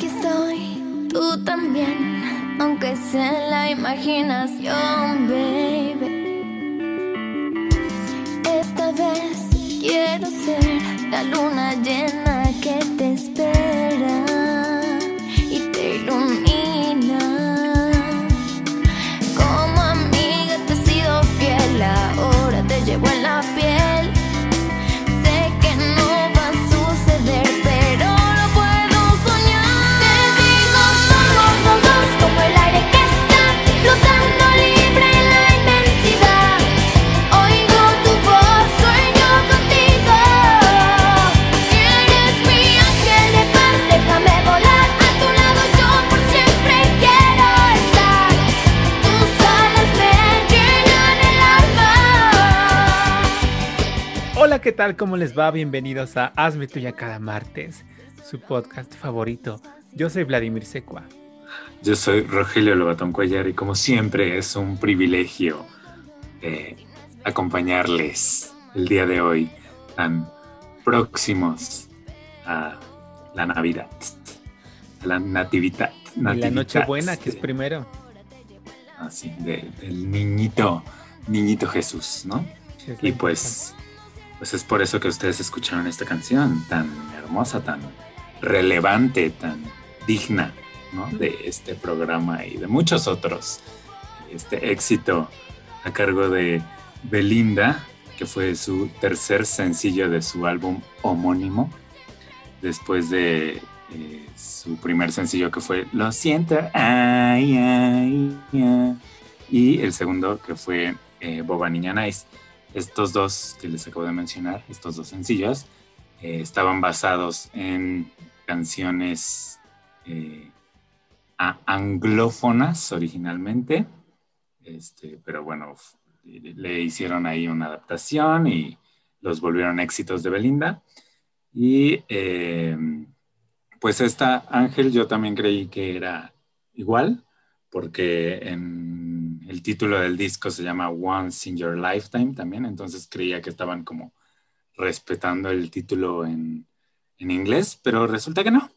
Aquí estoy, tú también, aunque sea la imaginación, baby. Esta vez quiero ser la luna llena que te espera Hola, ¿qué tal? ¿Cómo les va? Bienvenidos a Hazme Tuya cada martes, su podcast favorito. Yo soy Vladimir Secua. Yo soy Rogelio Lobatón Cuellar y como siempre es un privilegio eh, acompañarles el día de hoy tan próximos a la Navidad, a la Natividad. Y la Natividad, Nochebuena, que es primero. así, de- del niñito, niñito Jesús, ¿no? Y pues, pues es por eso que ustedes escucharon esta canción tan hermosa, tan relevante, tan digna. De este programa y de muchos otros. Este éxito a cargo de Belinda, que fue su tercer sencillo de su álbum homónimo, después de eh, su primer sencillo que fue Lo siento, ay, ay, y el segundo que fue eh, Boba Niña Nice. Estos dos que les acabo de mencionar, estos dos sencillos, eh, estaban basados en canciones eh, anglófonas originalmente, este, pero bueno, le hicieron ahí una adaptación y los volvieron éxitos de Belinda. Y eh, pues esta Ángel yo también creí que era igual, porque en el título del disco se llama Once in Your Lifetime también, entonces creía que estaban como respetando el título en, en inglés, pero resulta que no,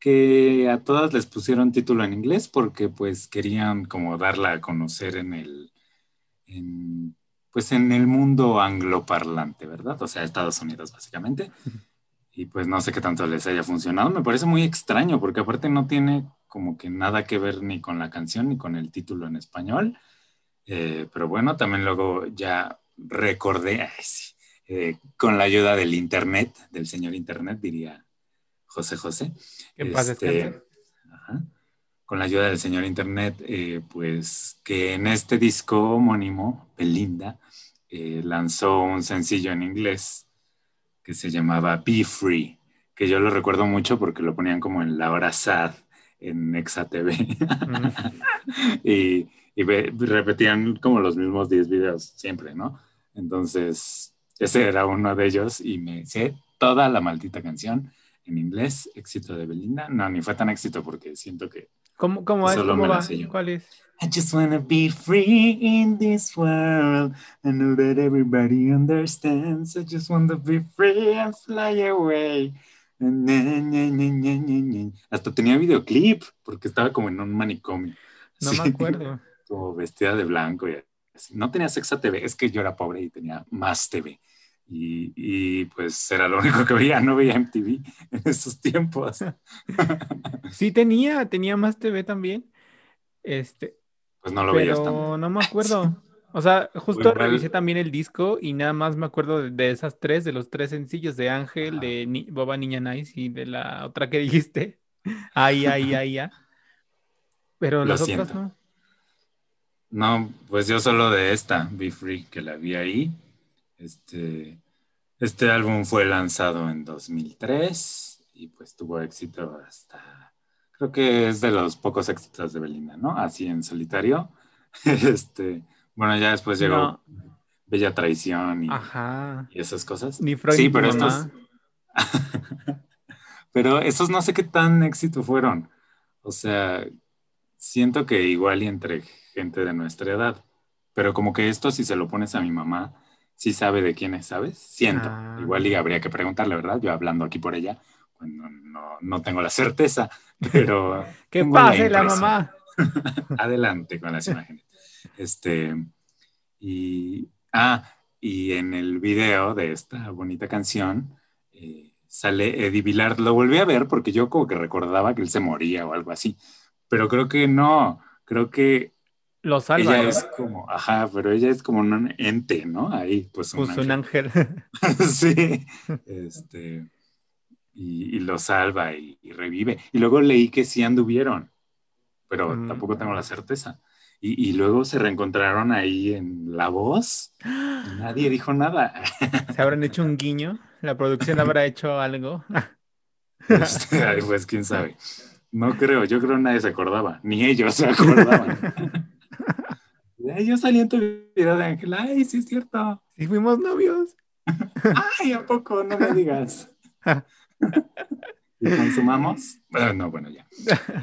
que a todas les pusieron título en inglés porque pues querían como darla a conocer en el, pues en el mundo angloparlante, ¿verdad? O sea, Estados Unidos básicamente. Y pues no sé qué tanto les haya funcionado. Me parece muy extraño porque aparte no tiene como que nada que ver ni con la canción ni con el título en español. Eh, pero bueno, también luego ya recordé, eh, con la ayuda del Internet, del señor Internet, diría José José. Que en paz Este, ajá. Con la ayuda del señor Internet, eh, pues que en este disco homónimo, Belinda, eh, lanzó un sencillo en inglés que se llamaba Be Free, que yo lo recuerdo mucho porque lo ponían como en la hora sad en Exa TV. y, y ve- repetían como los mismos 10 videos siempre, ¿no? Entonces, ese era uno de ellos y me sé toda la maldita canción en inglés, éxito de Belinda. No, ni fue tan éxito porque siento que ¿Cómo, cómo es? Solo ¿Cómo me va? sé yo. ¿Cuál es? I just wanna be free in this world. I know that everybody understands. I just wanna be free and fly away. Na, na, na. Hasta tenía videoclip porque estaba como en un manicomio. No Sí, me acuerdo. Vestida de blanco y así. No tenía Sexa TV, es que yo era pobre y tenía más TV. Y, y, pues era lo único que veía, no veía MTV en esos tiempos. Sí tenía, tenía más TV también. Este, Pues no lo veías pero tanto. no me acuerdo. O sea, justo revisé también el disco y nada más me acuerdo de, de esas tres, de los tres sencillos de Ángel, Ajá. de Ni- Boba Niña Nice y de la otra que dijiste. Ay, ay, ay, ay. Pero Lo las otras no. No, pues yo solo de esta, Be Free, que la vi ahí. Este, este álbum fue lanzado en 2003 y pues tuvo éxito hasta, creo que es de los pocos éxitos de Belinda, ¿no? Así en solitario. Este, bueno, ya después llegó No. Bella Traición y, Ajá. y esas cosas. Ni Freud Sí, pero estos, pero esos no sé qué tan éxito fueron. O sea, siento que igual y entre gente de nuestra edad. Pero como que esto, si se lo pones a mi mamá, sí sabe de quién es, ¿sabes? Siento. Ah. Igual y habría que preguntarle, ¿verdad? Yo hablando aquí por ella, cuando no, no tengo la certeza. Pero. ¿Qué tengo pase la impresión. mamá? Adelante con las imágenes. Este. Y. Ah, y en el video de esta bonita canción eh, sale Eddie Villard. Lo volví a ver porque yo como que recordaba que él se moría o algo así. Pero creo que no. Creo que Lo salva. ella ¿no? es como, ajá, pero ella es como un ente, ¿no? Ahí, pues un Puso un ángel. ángel. sí, este, y, y lo salva y, y revive. Y luego leí que sí anduvieron, pero Mm. tampoco tengo la certeza. Y, y luego se reencontraron ahí en La Voz nadie dijo nada. ¿Se habrán hecho un guiño? ¿La producción habrá hecho algo? Ay, pues quién sabe. No creo, yo creo que nadie se acordaba, ni ellos se acordaban. Ay, Yo salí en tu video de Ángel, ay, sí es cierto. Si fuimos novios. Ay, ¿a poco? No me digas. ¿Y consumamos? Ah, no, bueno, ya.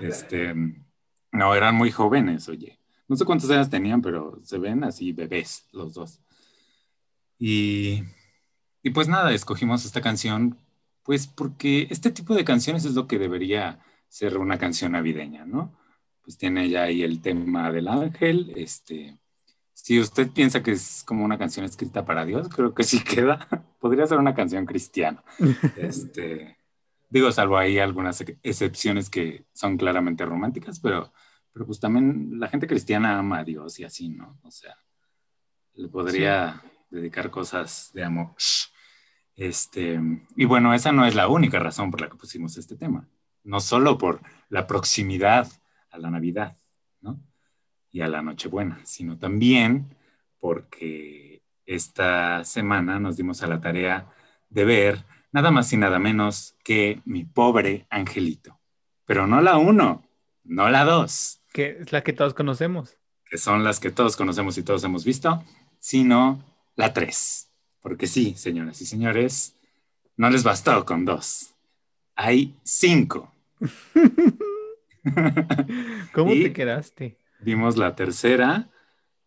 Este, no, eran muy jóvenes, oye. No sé cuántos años tenían, pero se ven así bebés los dos. Y, y pues nada, escogimos esta canción, pues porque este tipo de canciones es lo que debería ser una canción navideña, ¿no? Pues tiene ya ahí el tema del ángel, este, si usted piensa que es como una canción escrita para Dios, creo que sí queda. Podría ser una canción cristiana. Este, digo, salvo ahí algunas ex- excepciones que son claramente románticas, pero, pero pues también la gente cristiana ama a Dios y así, ¿no? O sea, le podría dedicar cosas de amor. Este, y bueno, esa no es la única razón por la que pusimos este tema. No solo por la proximidad a la Navidad, ¿no? y a la Nochebuena, sino también porque esta semana nos dimos a la tarea de ver nada más y nada menos que mi pobre angelito. Pero no la uno, no la dos, Que es la que todos conocemos. que son las que todos conocemos y todos hemos visto, sino la tres. Porque sí, señoras y señores, no les bastó con dos. Hay cinco. ¿Cómo Y- te quedaste? Vimos la tercera.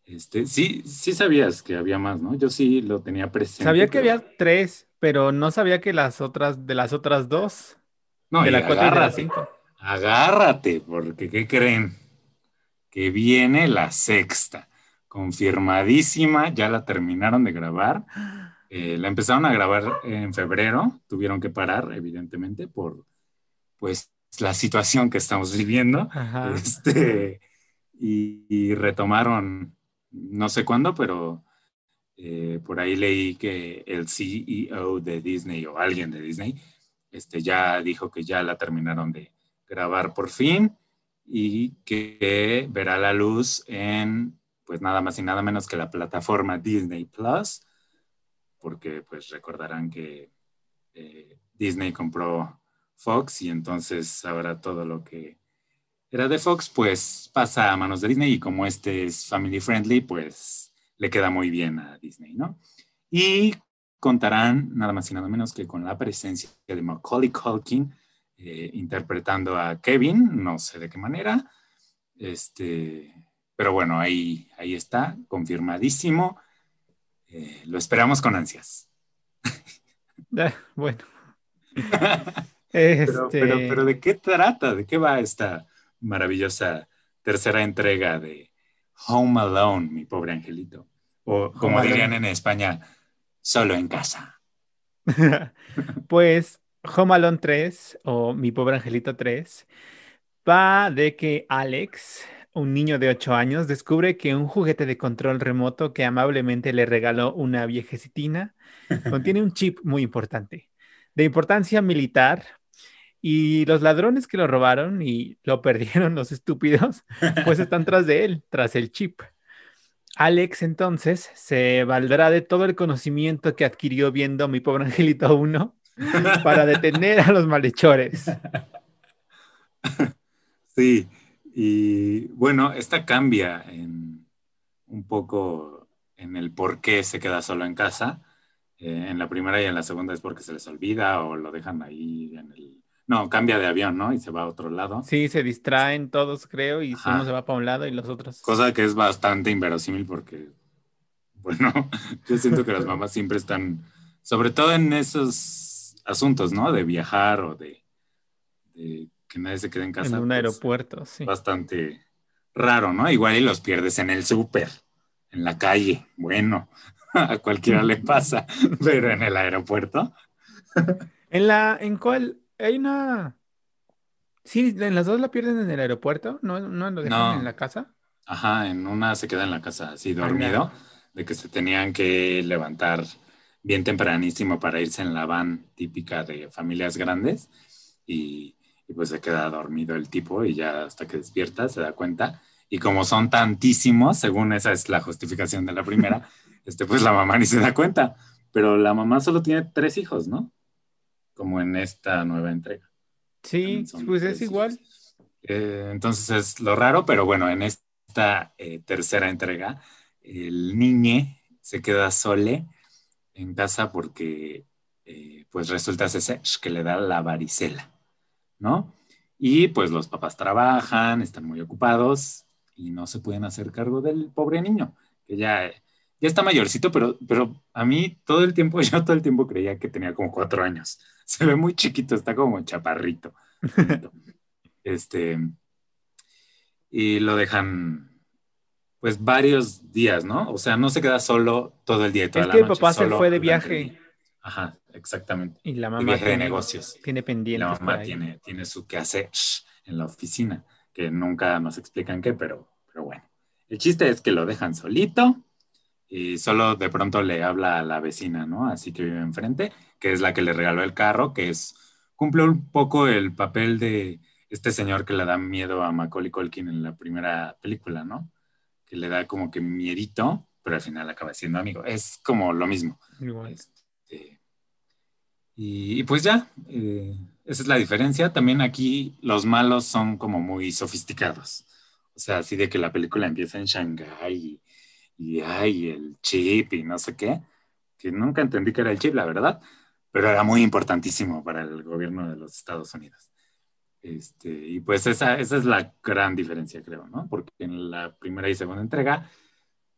Este, sí, sí sabías que había más, ¿no? Yo sí lo tenía presente. Sabía que había tres, pero no sabía que las otras, de las otras dos, No, de la cuatro y de la agárrate, cinco. agárrate, porque ¿qué creen? Que viene la sexta, confirmadísima, ya la terminaron de grabar. Eh, la empezaron a grabar en febrero, tuvieron que parar, evidentemente, por pues la situación que estamos viviendo. Este, y, y retomaron, no sé cuándo, pero eh, por ahí leí que el CEO de Disney o alguien de Disney este, ya dijo que ya la terminaron de grabar por fin y que verá la luz en, pues nada más y nada menos que la plataforma Disney Plus, porque pues recordarán que eh, Disney compró Fox y entonces ahora todo lo que era de Fox, pues pasa a manos de Disney y como este es family friendly, pues le queda muy bien a Disney, ¿no? Y contarán nada más y nada menos que con la presencia de Macaulay Culkin eh, interpretando a Kevin, no sé de qué manera, este, pero bueno, ahí, ahí está, confirmadísimo. Eh, lo esperamos con ansias. Bueno. Pero, Este, pero, pero ¿de qué trata? ¿De qué va esta maravillosa tercera entrega de Home Alone, mi pobre angelito? O como Home dirían Alone. en España, solo en casa. Pues Home Alone 3 o Mi Pobre Angelito 3 va de que Alex, un niño de 8 años, descubre que un juguete de control remoto que amablemente le regaló una viejecitina contiene un chip muy importante, de importancia militar, y los ladrones que lo robaron y lo perdieron, los estúpidos, pues están tras de él, tras el chip. Alex entonces se valdrá de todo el conocimiento que adquirió viendo Mi Pobre Angelito 1 para detener a los malhechores. Sí, y bueno, esta cambia en un poco en el por qué se queda solo en casa. Eh, en la primera y en la segunda es porque se les olvida o lo dejan ahí en el... No, cambia de avión, ¿no? Y se va a otro lado. Sí, se distraen todos, creo, y Ajá. uno se va para un lado y los otros. Cosa que es bastante inverosímil porque, bueno, yo siento que las mamás siempre están, sobre todo en esos asuntos, ¿no? De viajar o de, de que nadie se quede en casa. en un pues, aeropuerto, sí. Bastante raro, ¿no? Igual y los pierdes en el súper, en la calle. Bueno, a cualquiera le pasa, pero en el aeropuerto. En la, ¿en cuál? Hay una. Sí, en las dos la pierden en el aeropuerto, ¿no, no lo dejan No. en la casa? Ajá, en una se queda en la casa así dormido, de que se tenían que levantar bien tempranísimo para irse en la van típica de familias grandes y, y pues se queda dormido el tipo y ya hasta que despierta se da cuenta y como son tantísimos, según esa es la justificación de la primera, este pues la mamá ni se da cuenta, pero la mamá solo tiene tres hijos, ¿no? Como en esta nueva entrega. Sí, pues es igual. Eh, entonces es lo raro, pero bueno, en esta eh, tercera entrega, el niñe se queda sole en casa porque eh, pues resulta ser que le da la varicela, ¿no? Y pues los papás trabajan, están muy ocupados y no se pueden hacer cargo del pobre niño, que ya, ya está mayorcito, pero, pero a mí todo el tiempo, yo todo el tiempo creía que tenía como cuatro años. Se ve muy chiquito, está como chaparrito. Este, y lo dejan, pues, varios días, ¿no? O sea, no se queda solo todo el día y toda Es la que el noche, papá se fue de el viaje. Ajá, exactamente. Y la De mamá viaje de tiene, negocios. tiene Y la mamá tiene, tiene su quehacer en la oficina, que nunca nos explican qué, pero, pero bueno. El chiste es que lo dejan solito y solo de pronto le habla a la vecina, ¿no? Así que vive enfrente, que es la que le regaló el carro, que es, cumple un poco el papel de este señor que le da miedo a Macaulay Culkin en la primera película, ¿no? Que le da como que miedito, pero al final acaba siendo amigo. Es como lo mismo. Igual. Este, y, y pues ya, eh, esa es la diferencia. También aquí los malos son como muy sofisticados. O sea, así de que la película empieza en Shanghái y, y hay el chip y no sé qué, que nunca entendí que era el chip, la verdad, pero era muy importantísimo para el gobierno de los Estados Unidos. Este, y pues esa, esa es la gran diferencia, creo, ¿no? Porque en la primera y segunda entrega,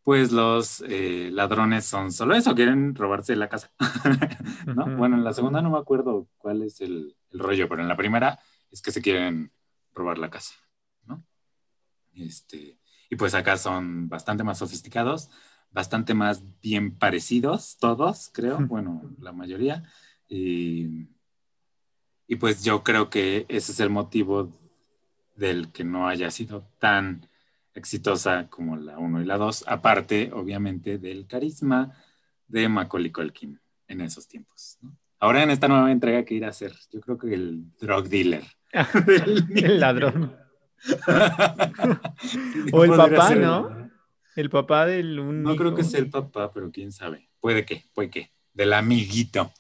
pues los eh, ladrones son solo eso, quieren robarse la casa. ¿no? Bueno, en la segunda no me acuerdo cuál es el, el rollo, pero en la primera es que se quieren robar la casa, ¿no? Este, y pues acá son bastante más sofisticados, bastante más bien parecidos, todos, creo, bueno, la mayoría. Y, y pues yo creo que ese es el motivo del que no haya sido tan exitosa como la 1 y la 2, aparte, obviamente, del carisma de Macaulay Culkin en esos tiempos. ¿no? Ahora en esta nueva entrega que irá a ser, yo creo que el drug dealer. El ladrón. O el papá, el ¿no? El papá del un No creo que sea el papá, pero quién sabe. Puede que, puede que. Del amiguito.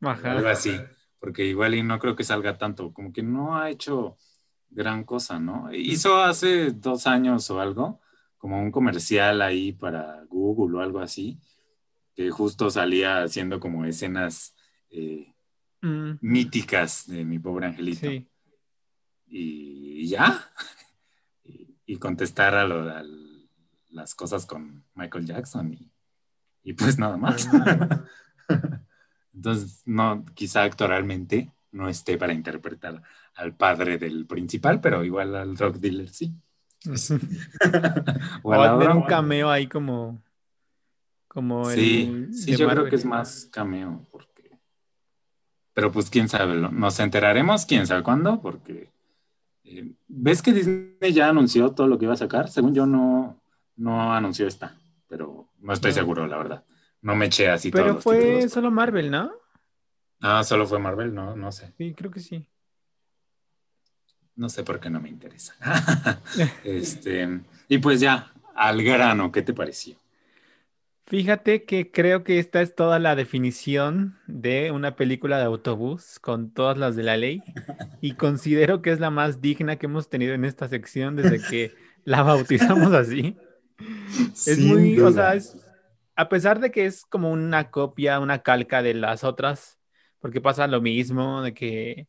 Ajá. Algo así. Porque igual y no creo que salga tanto. Como que no ha hecho gran cosa, ¿no? Hizo hace dos años o algo, como un comercial ahí para Google o algo así, que justo salía haciendo como escenas eh, Mm, míticas de mi pobre angelito. sí. Y ya. Y, y contestar a, lo- a las cosas con Michael Jackson y, y pues nada más. Entonces, no, quizá actoralmente no esté para interpretar al padre del principal, pero igual al drug dealer sí. O a tener un cameo ahí como. Como Sí, el. sí, yo creo Marvel. que es más cameo, porque... Pero pues quién sabe, nos enteraremos quién sabe cuándo, porque... eh, ¿Ves que Disney ya anunció todo lo que iba a sacar? Según yo no, no anunció esta, pero no estoy No. seguro, la verdad. No me eché así Pero fue títulos. solo Marvel, ¿no? Ah, solo fue Marvel, no, no sé. Sí, creo que sí. No sé por qué no me interesa. este, y pues ya, al grano, ¿qué te pareció? Fíjate que creo que esta es toda la definición de una película de autobús con todas las de la ley y considero que es la más digna que hemos tenido en esta sección desde que la bautizamos así. Es Sin muy, o duda. sea, es, a pesar de que es como una copia, una calca de las otras, porque pasa lo mismo, de que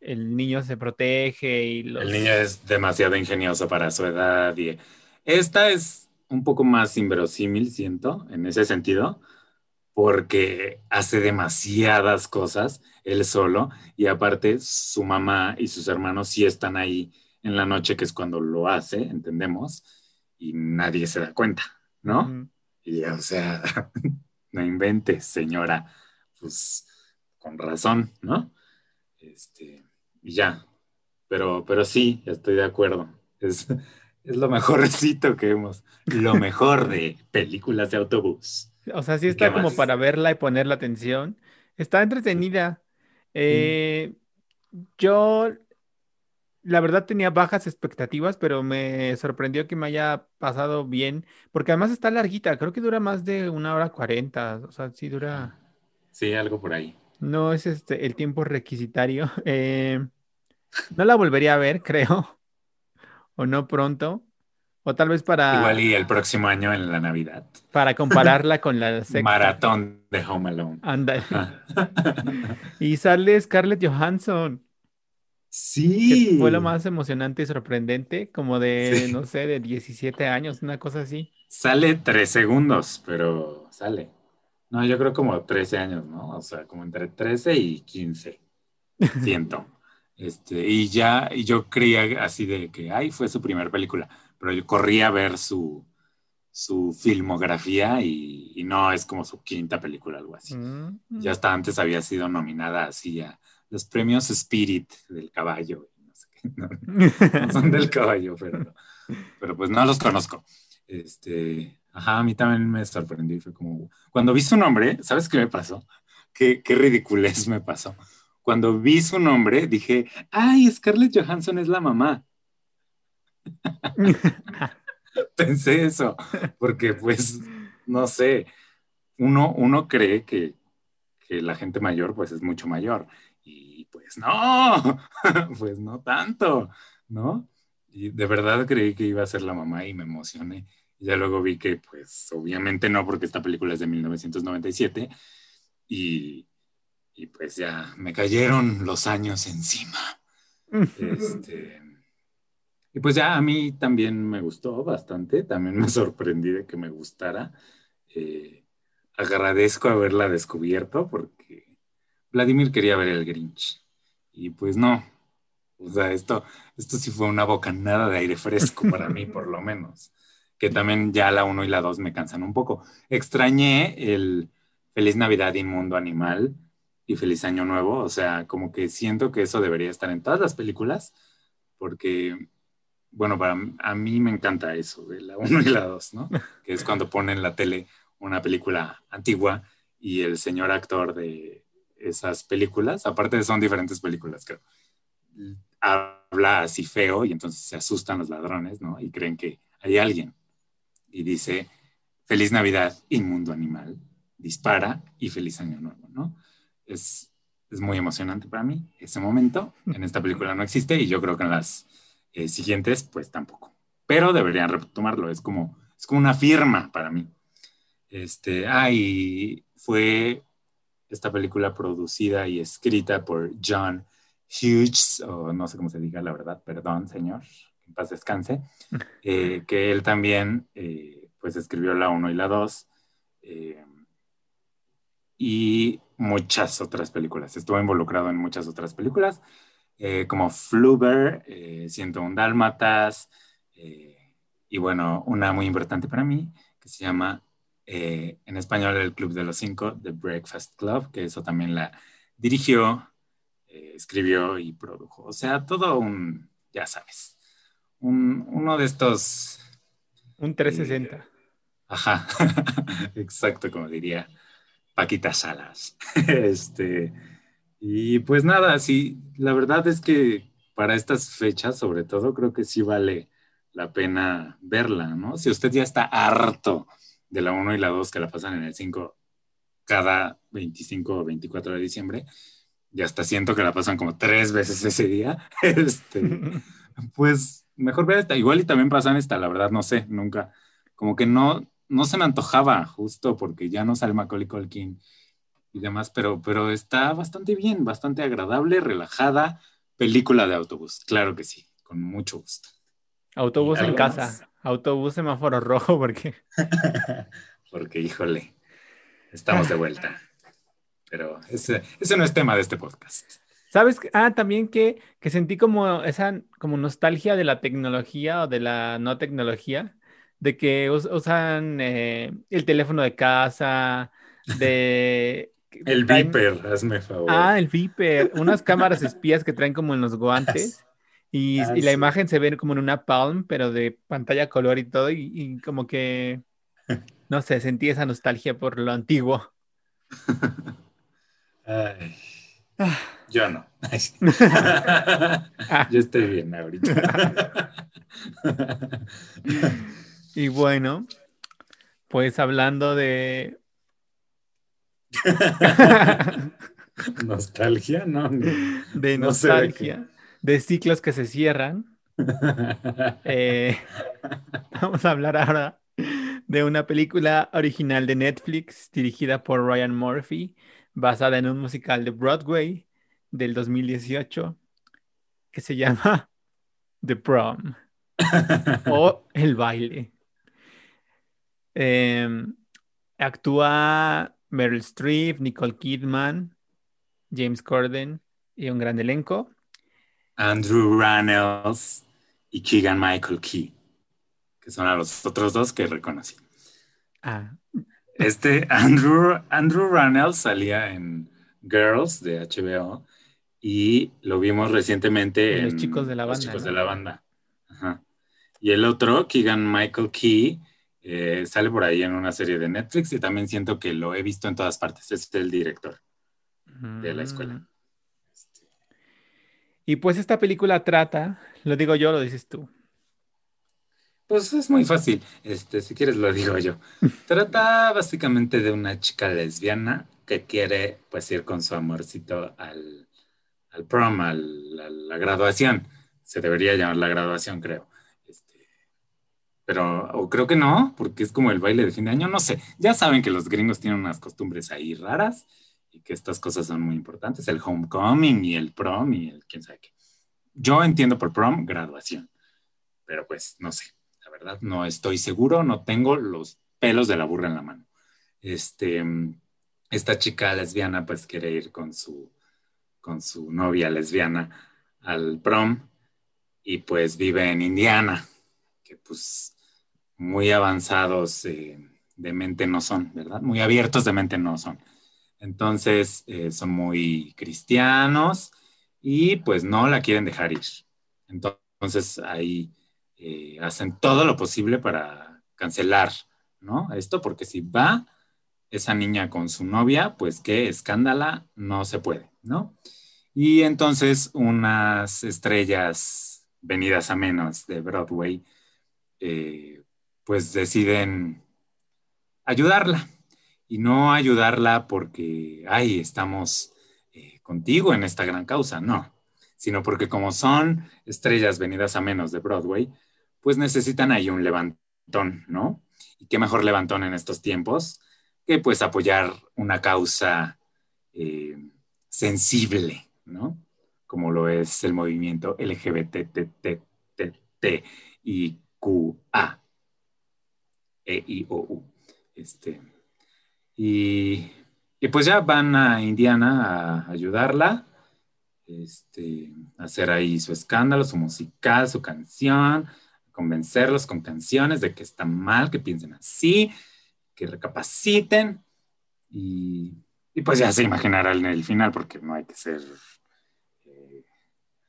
el niño se protege y los... El niño es demasiado ingenioso para su edad y esta es un poco más inverosímil, siento, en ese sentido, porque hace demasiadas cosas él solo y aparte su mamá y sus hermanos sí están ahí en la noche, que es cuando lo hace, entendemos, y nadie se da cuenta, ¿no? Y o sea, no inventes, señora, pues con razón, ¿no? Este, y ya, pero, pero sí, estoy de acuerdo. Es, es lo mejorcito que hemos, lo mejor de películas de autobús. O sea, sí está como para verla y poner la atención. Está entretenida. Eh, yo, la verdad, tenía bajas expectativas, pero me sorprendió que me haya pasado bien, porque además está larguita, creo que dura más de una hora cuarenta, o sea, sí dura. Sí, algo por ahí. No es este el tiempo requisitario. Eh, no la volvería a ver, creo, o no pronto. O tal vez para. Igual y el próximo año en la Navidad. Para compararla con la sexta. Maratón de Home Alone. Anda. y sale Scarlett Johansson. Sí. fue lo más emocionante y sorprendente, como de, no sé, de 17 años, una cosa así. Sale tres segundos, pero sale. No, yo creo como 13 años, ¿no? O sea, como entre 13 y 15. Siento. Este, y ya, y yo creía así de que, ay, fue su primera película pero yo corrí a ver su, su filmografía y, no, es como su quinta película, algo así. Mm. Ya hasta antes había sido nominada así a los premios Spirit del caballo. No, sé qué, no, son del caballo, pero, pero pues no los conozco. Este, ajá, a mí también me sorprendió. Fue como, cuando vi su nombre, ¿sabes qué me pasó? Qué, qué ridiculez me pasó. Cuando vi su nombre, dije, ay, Scarlett Johansson es la mamá. Pensé eso, porque pues, no sé, uno, uno cree que, la gente mayor pues es mucho mayor y pues no, pues no tanto, ¿no? Y de verdad creí que iba a ser la mamá y me emocioné. Ya luego vi que pues obviamente no, porque esta película es de 1997 y, y pues ya me cayeron los años encima. Este, y pues ya a mí también me gustó bastante, también me sorprendí de que me gustara. Eh, agradezco haberla descubierto porque Vladimir quería ver el Grinch. Y pues no, o sea, esto, esto sí fue una bocanada de aire fresco para mí, por lo menos. Que también ya la 1 y la 2 me cansan un poco. Extrañé el Feliz Navidad Inmundo Animal y Feliz Año Nuevo. O sea, como que siento que eso debería estar en todas las películas, porque bueno, para a mí me encanta eso, de la 1 y la 2, ¿no? Que es cuando ponen en la tele una película antigua y el señor actor de esas películas, aparte son diferentes películas, creo, habla así feo y entonces se asustan los ladrones, ¿no? Y creen que hay alguien. Y dice, feliz Navidad, inmundo animal, dispara y feliz año nuevo, ¿no? Es, es muy emocionante para mí ese momento. En esta película no existe y yo creo que en las eh, siguientes, pues tampoco. Pero deberían retomarlo, es como, es como una firma para mí. Este, ah, y fue esta película producida y escrita por John Hughes, o no sé cómo se diga la verdad, perdón, señor, que en paz descanse, eh, que él también, eh, pues escribió la 1 y la 2, y muchas otras películas. Estuvo involucrado en muchas otras películas. Eh, como Fluber, eh, 101 Dálmatas, eh, y bueno, una muy importante para mí que se llama eh, en español El Club de los Cinco, The Breakfast Club, que eso también la dirigió, escribió y produjo. O sea, todo un, ya sabes, un, uno de estos... Un 360. ajá, exacto, como diría Paquita Salas. este y pues nada, sí, la verdad es que para estas fechas, sobre todo, creo que sí vale la pena verla, ¿no? Si usted ya está harto de la 1 y la 2 que la pasan en el 5 cada 25 o 24 de diciembre, ya hasta siento que la pasan como tres veces ese día, este, pues mejor ver esta. Igual y también pasan esta, la verdad, no sé, nunca. Como que no, no se me antojaba justo porque ya no sale Macaulay Culkin y demás, pero, pero está bastante bien, bastante agradable, relajada. Película de autobús, claro que sí, con mucho gusto. Autobús en casa, autobús semáforo rojo, porque. porque, híjole. estamos de vuelta. Pero ese, ese no es tema de este podcast. ¿Sabes? Ah, también que, que sentí como esa como nostalgia de la tecnología o de la no tecnología, de que us- usan eh, el teléfono de casa, de... El Viper, hazme favor. Ah, el Viper, unas cámaras espías que traen como en los guantes y, Ah, y la sí. imagen se ve como en una Palm, pero de pantalla color y todo y, y como que, no sé, sentí esa nostalgia por lo antiguo. Ay, Ah. yo no. Sí. yo estoy bien ahorita. Y bueno, pues hablando de... Nostalgia, no. de nostalgia, de ciclos que se cierran, eh, vamos a hablar ahora de una película original de Netflix dirigida por Ryan Murphy, basada en un musical de Broadway del 2018 que se llama The Prom o El baile. Em, actúa Meryl Streep, Nicole Kidman, James Corden y un gran elenco. Andrew Rannells y Keegan Michael Key, que son a los otros dos que reconocí. Ah, Este Andrew, Andrew Rannells salía en Girls de HBO y lo vimos recientemente En en Los Chicos de la Los Banda, Chicos ¿no? de la Banda. Ajá. Y el otro, Keegan Michael Key, eh, sale por ahí en una serie de Netflix y también siento que lo he visto en todas partes. Es el director de la escuela. mm. Y pues esta película trata, lo digo yo, lo dices tú. Pues es muy fácil. Este, si quieres lo digo yo. Trata básicamente de una chica lesbiana que quiere pues ir con su amorcito al, al prom, al- a la graduación. Se debería llamar la graduación, creo. Pero, o creo que no, porque es como el baile de fin de año, no sé. Ya saben que los gringos tienen unas costumbres ahí raras y que estas cosas son muy importantes. El homecoming y el prom y el quién sabe qué. Yo entiendo por prom graduación, pero pues no sé. La verdad, no estoy seguro, no tengo los pelos de la burra en la mano. Este, esta chica lesbiana pues quiere ir con su, con su novia lesbiana al prom y pues vive en Indiana, que pues muy avanzados eh, de mente no son, ¿verdad? Muy abiertos de mente no son. Entonces eh, son muy cristianos y pues no la quieren dejar ir. Entonces ahí eh, hacen todo lo posible para cancelar, ¿no? Esto porque si va esa niña con su novia, pues qué escándala, no se puede, ¿no? Y entonces unas estrellas venidas a menos de Broadway, eh, pues deciden ayudarla. Y no ayudarla porque, ay, estamos eh, contigo en esta gran causa, no, sino porque como son estrellas venidas a menos de Broadway, pues necesitan ahí un levantón, ¿no? Y qué mejor levantón en estos tiempos que pues apoyar una causa eh, sensible, ¿no? Como lo es el movimiento LGBTTTTIQA. E-I-O-U. Este, y, y pues ya van a Indiana a ayudarla, este, a hacer ahí su escándalo, su musical, su canción, convencerlos con canciones de que está mal, que piensen así, que recapaciten y, y pues ya se imaginarán el final porque no hay que ser eh,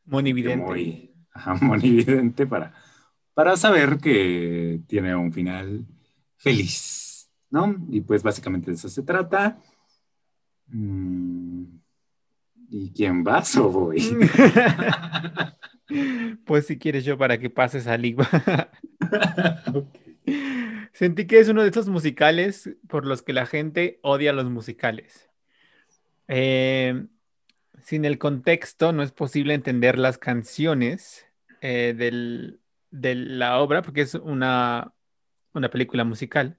Monividente. muy ajá, monividente para, para saber que tiene un final feliz, ¿no? Y pues básicamente de eso se trata. Mm, ¿Y quién vas o voy? Pues si quieres yo para que pases a Ligua. Ok. Sentí que es uno de esos musicales por los que la gente odia los musicales. Eh, sin el contexto no es posible entender las canciones eh, del- de la obra porque es una, una película musical.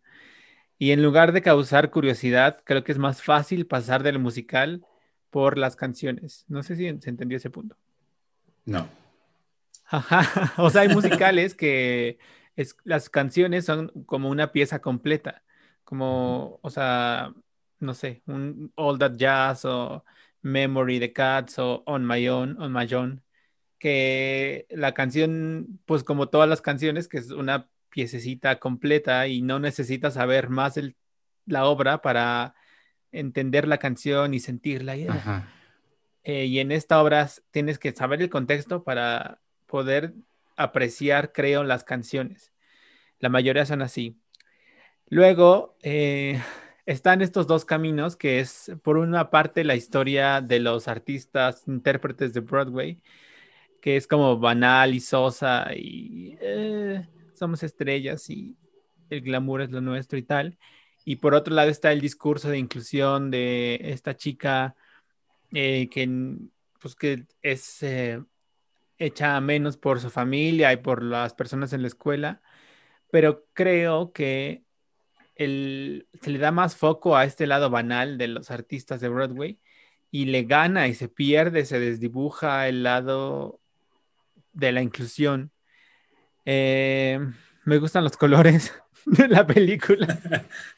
Y en lugar de causar curiosidad, creo que es más fácil pasar del musical por las canciones. No sé si se entendió ese punto. No. Ajá. O sea, hay musicales que es- las canciones son como una pieza completa, como, o sea, no sé, un All That Jazz o Memory the Cats o On My Own, On My Own, que la canción, pues como todas las canciones, que es una piececita completa y no necesitas saber más el, la obra para entender la canción y sentirla. Y, eh, y en esta obra tienes que saber el contexto para poder apreciar, creo, las canciones. La mayoría son así. Luego eh, están estos dos caminos, que es por una parte la historia de los artistas, intérpretes de Broadway, que es como banal y sosa y eh, somos estrellas y el glamour es lo nuestro y tal. Y por otro lado está el discurso de inclusión de esta chica eh, que, pues, que es hecha menos por su familia y por las personas en la escuela, pero creo que se le da más foco a este lado banal de los artistas de Broadway y le gana y se pierde, se desdibuja el lado de la inclusión. Eh, me gustan los colores de la película.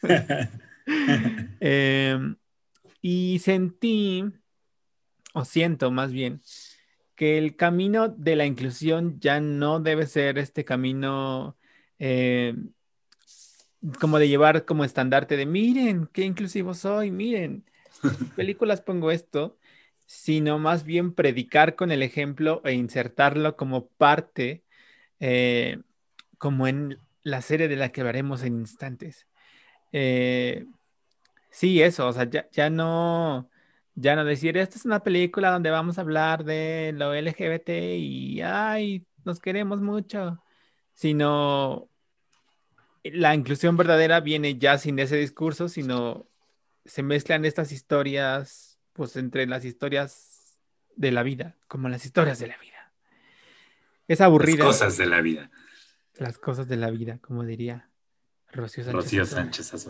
Eh, y sentí, o siento más bien, que el camino de la inclusión ya no debe ser este camino eh, como de llevar como estandarte de miren qué inclusivo soy, miren, películas pongo esto, sino más bien predicar con el ejemplo e insertarlo como parte, eh, como en la serie de la que hablaremos en instantes. Eh, sí, eso, o sea, ya, no ya no decir, esta es una película donde vamos a hablar de lo LGBT y, ay, nos queremos mucho, sino la inclusión verdadera viene ya sin ese discurso, sino se mezclan estas historias, pues entre las historias de la vida, como las historias de la vida. Es aburrida. Las cosas de la vida. Las cosas de la vida, como diría Rocío Sánchez. Rocío Sánchez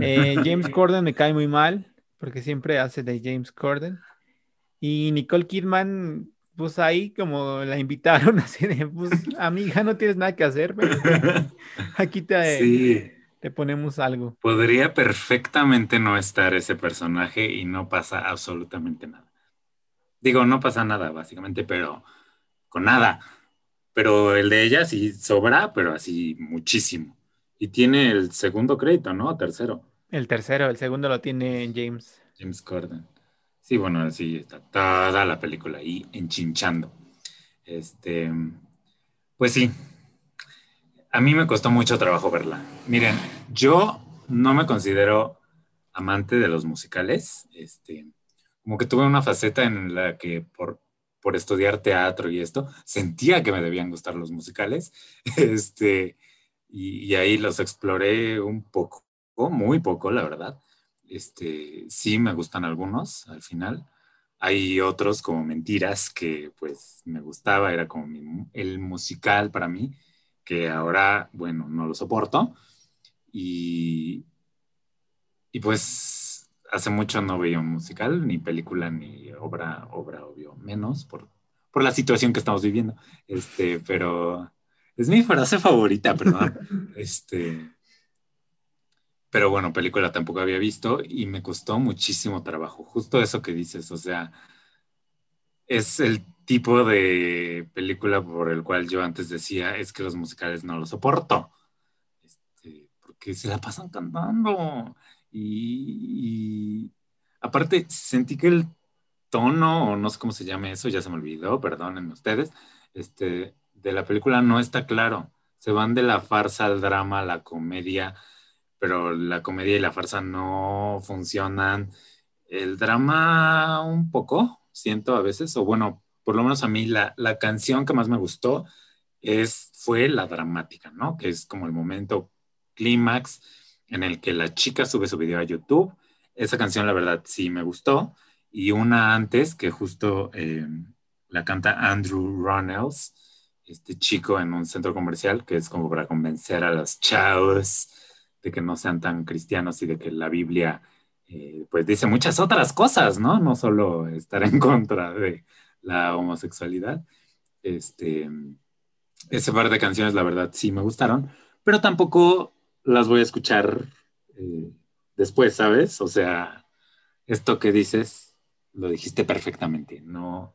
eh, James Corden me cae muy mal porque siempre hace de James Corden. Y Nicole Kidman, pues ahí como la invitaron así de, pues amiga, no tienes nada que hacer, aquí te, te ponemos algo. Podría perfectamente no estar ese personaje y no pasa absolutamente nada. Digo, no pasa nada, básicamente, pero con nada. Pero el de ella sí sobra, pero así muchísimo. Y tiene el segundo crédito, ¿no? Tercero. El tercero, el segundo lo tiene James. James Corden. Sí, bueno, sí, está toda la película ahí enchinchando. Este, pues sí, a mí me costó mucho trabajo verla. Miren, yo no me considero amante de los musicales. Este, como que tuve una faceta en la que por, por estudiar teatro y esto, sentía que me debían gustar los musicales. Este, y ahí los exploré un poco muy poco, la verdad. Este, sí me gustan algunos al final. Hay otros como Mentiras que pues me gustaba, era como el musical para mí, que ahora, bueno, no lo soporto. Y, y pues hace mucho no veía un musical, ni película, ni obra, obra obvio, menos por, por la situación que estamos viviendo. Este, pero es mi frase favorita, perdón. Este, pero bueno, película tampoco había visto y me costó muchísimo trabajo. Justo eso que dices, o sea, es el tipo de película por el cual yo antes decía, es que los musicales no los soporto, este, porque se la pasan cantando. Y, aparte, sentí que el tono, o no sé cómo se llama eso, ya se me olvidó, perdónenme ustedes, este, de la película no está claro. Se van de la farsa al drama, a la comedia, pero la comedia y la farsa no funcionan. El drama un poco, siento a veces, o bueno, por lo menos a mí la, la canción que más me gustó es, fue la dramática, ¿no? Que es como el momento clímax en el que la chica sube su video a YouTube. Esa canción, la verdad, sí me gustó. Y una antes, que justo eh, la canta Andrew Ronells, este chico en un centro comercial, que es como para convencer a los chavos de que no sean tan cristianos y de que la Biblia eh, pues dice muchas otras cosas, ¿no? No solo estar en contra de la homosexualidad. Este, ese par de canciones, la verdad, sí me gustaron, pero tampoco las voy a escuchar eh, después, ¿sabes? O sea, esto que dices, lo dijiste perfectamente. No,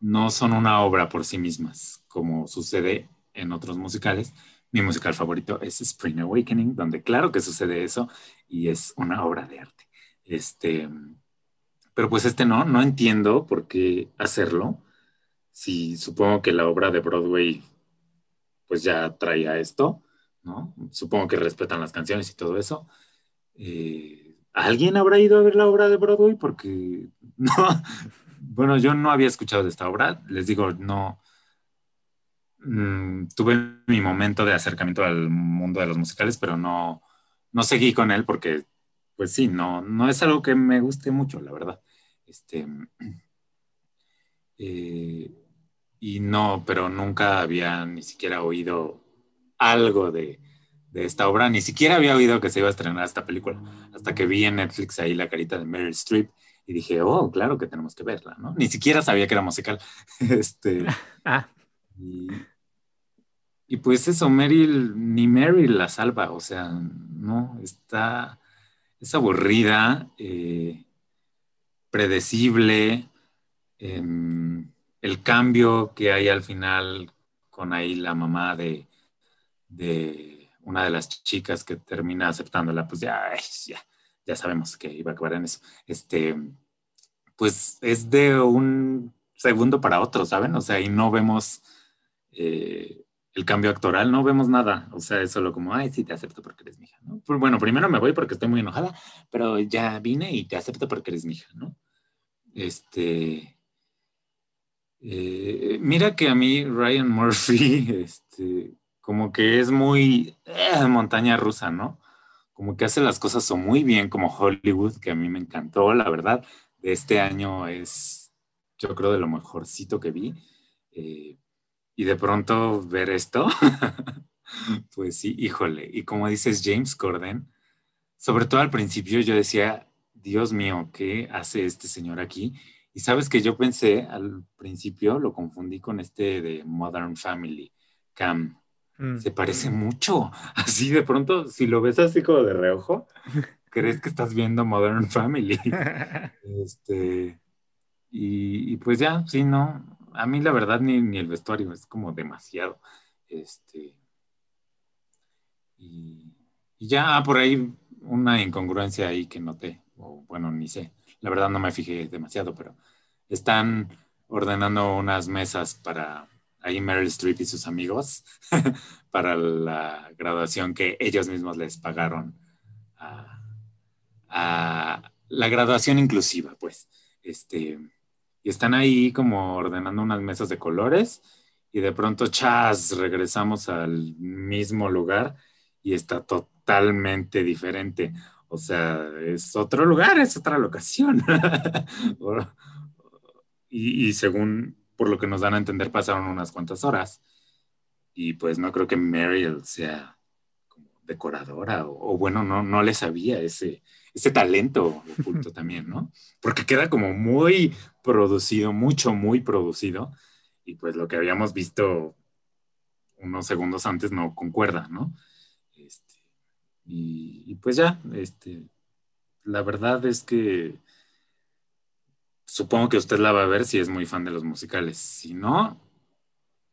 no son una obra por sí mismas, como sucede en otros musicales. Mi musical favorito es Spring Awakening, donde claro que sucede eso y es una obra de arte. Este, pero pues este no, no entiendo por qué hacerlo. Si supongo que la obra de Broadway pues ya traía esto, ¿no? Supongo que respetan las canciones y todo eso. Eh, ¿Alguien habrá ido a ver la obra de Broadway? Porque no, bueno, yo no había escuchado de esta obra, les digo, no, mm, tuve mi momento de acercamiento al mundo de los musicales, pero no, no seguí con él porque, pues sí, no, no es algo que me guste mucho, la verdad. Este, eh, y no, pero nunca había ni siquiera oído algo de, de, esta obra, ni siquiera había oído que se iba a estrenar esta película, hasta que vi en Netflix ahí la carita de Meryl Streep y dije, oh, claro que tenemos que verla, ¿no? Ni siquiera sabía que era musical. este, ah. y, y, pues eso, Meryl, ni Meryl la salva, o sea, no, está, es aburrida, eh, predecible, em, el cambio que hay al final con ahí la mamá de, de una de las chicas que termina aceptándola, pues ya, ya ya sabemos que iba a acabar en eso, este, pues es de un segundo para otro, ¿saben? O sea, y no vemos eh, el cambio actoral, no vemos nada, o sea, es solo como, ay, sí, te acepto porque eres mi hija. Pues, bueno, primero me voy porque estoy muy enojada, pero ya vine y te acepto porque eres mi hija, ¿no? Este... Eh, mira que a mí Ryan Murphy, este, como que es muy eh, montaña rusa, ¿no? como que hace las cosas o muy bien, como Hollywood, que a mí me encantó, la verdad, de este año es, yo creo, de lo mejorcito que vi. Eh, y de pronto ver esto, pues sí, híjole. Y como dices James Corden, sobre todo al principio yo decía, Dios mío, ¿qué hace este señor aquí? Y sabes que yo pensé al principio, lo confundí con este de Modern Family, Cam. Mm. Se parece mucho. Así de pronto, si lo ves así como de reojo, crees que estás viendo Modern Family. este, y, pues ya, sí, no. A mí la verdad ni, ni el vestuario es como demasiado. Este, y, y ya ah, por ahí una incongruencia ahí que noté, o bueno, ni sé. La verdad no me fijé demasiado, pero están ordenando unas mesas para ahí Meryl Streep y sus amigos para la graduación que ellos mismos les pagaron a, la graduación inclusiva, pues. Este, y están ahí como ordenando unas mesas de colores y de pronto, chas, regresamos al mismo lugar y está totalmente diferente. O sea, es otro lugar, es otra locación. y, y según por lo que nos dan a entender, pasaron unas cuantas horas. Y pues no creo que Meryl sea como decoradora o, bueno, no, no le sabía ese, ese talento oculto también, ¿no? Porque queda como muy producido, mucho, muy producido. Y pues lo que habíamos visto unos segundos antes no concuerda, ¿no? Este, y, y, pues ya, este, la verdad es que supongo que usted la va a ver si es muy fan de los musicales. Si no,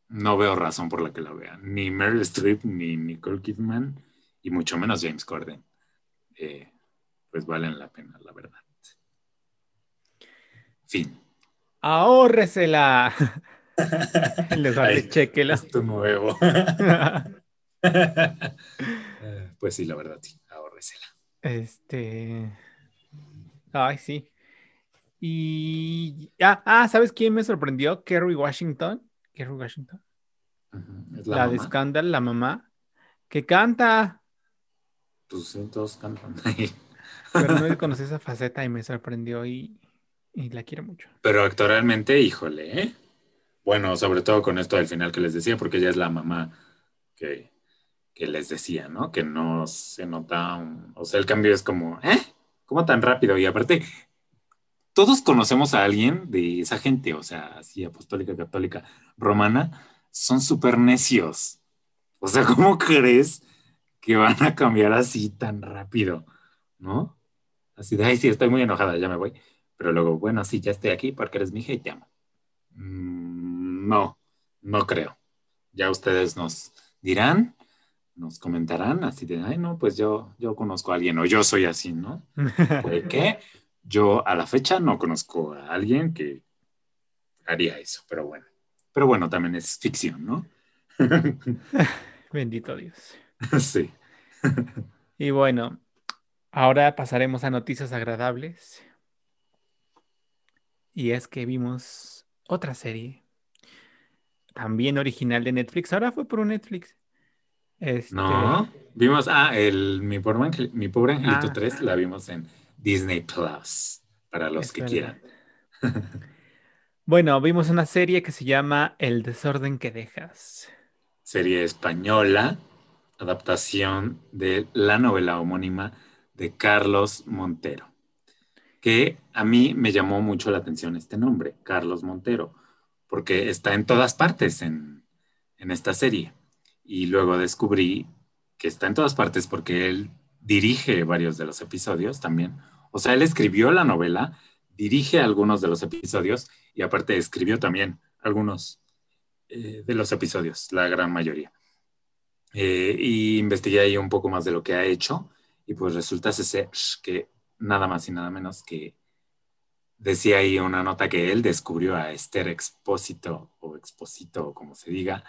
no veo razón por la que la vea. Ni Meryl Streep, ni Nicole Kidman, y mucho menos James Corden. Eh, pues valen la pena, la verdad. Fin. Ahórresela. Les chequela. Es tu nuevo. pues sí, la verdad, sí. Ahórresela. Este. Ay, sí. Y. Ah, ah, ¿sabes quién me sorprendió? Kerry Washington. Kerry Washington. la, de Scandal, la mamá. Que canta. Pues sí, todos cantan. Pero no conocí esa faceta y me sorprendió y, y la quiero mucho. Pero actualmente, híjole, ¿eh? Bueno, sobre todo con esto del final que les decía, porque ella es la mamá que, que les decía, ¿no? Que no se nota, o sea, el cambio es como, ¿eh? ¿Cómo tan rápido? Y aparte, todos conocemos a alguien de esa gente, o sea, así apostólica, católica, romana, son súper necios. O sea, ¿cómo crees que van a cambiar así tan rápido? ¿No? Así de, ay, sí, estoy muy enojada, ya me voy. Pero luego, bueno, sí, ya estoy aquí porque eres mi hija y te amo. Mm, no, no creo. Ya ustedes nos dirán, nos comentarán así de, ay, no, pues yo, yo conozco a alguien o yo soy así, ¿no? Puede que yo a la fecha no conozco a alguien que haría eso, pero bueno. Pero bueno, también es ficción, ¿no? Bendito Dios. sí. Y bueno, ahora pasaremos a noticias agradables. Y es que vimos otra serie, también original de Netflix. Ahora fue por un Netflix. Este, No, vimos, ah, el, mi, pobre Angel- mi pobre Angelito Ah. 3 la vimos en Disney Plus, para los Es que verdad. quieran. Bueno, vimos una serie que se llama El desorden que dejas. Serie española, adaptación de la novela homónima de Carlos Montero, que a mí me llamó mucho la atención este nombre, Carlos Montero, porque está en todas partes en, en esta serie. Y luego descubrí que está en todas partes porque él dirige varios de los episodios también. O sea, él escribió la novela, dirige algunos de los episodios y aparte escribió también algunos eh, de los episodios, la gran mayoría. Eh, y investigué ahí un poco más de lo que ha hecho y pues resulta ser que nada más y nada menos que decía ahí una nota que él descubrió a Esther Expósito o Exposito, como se diga,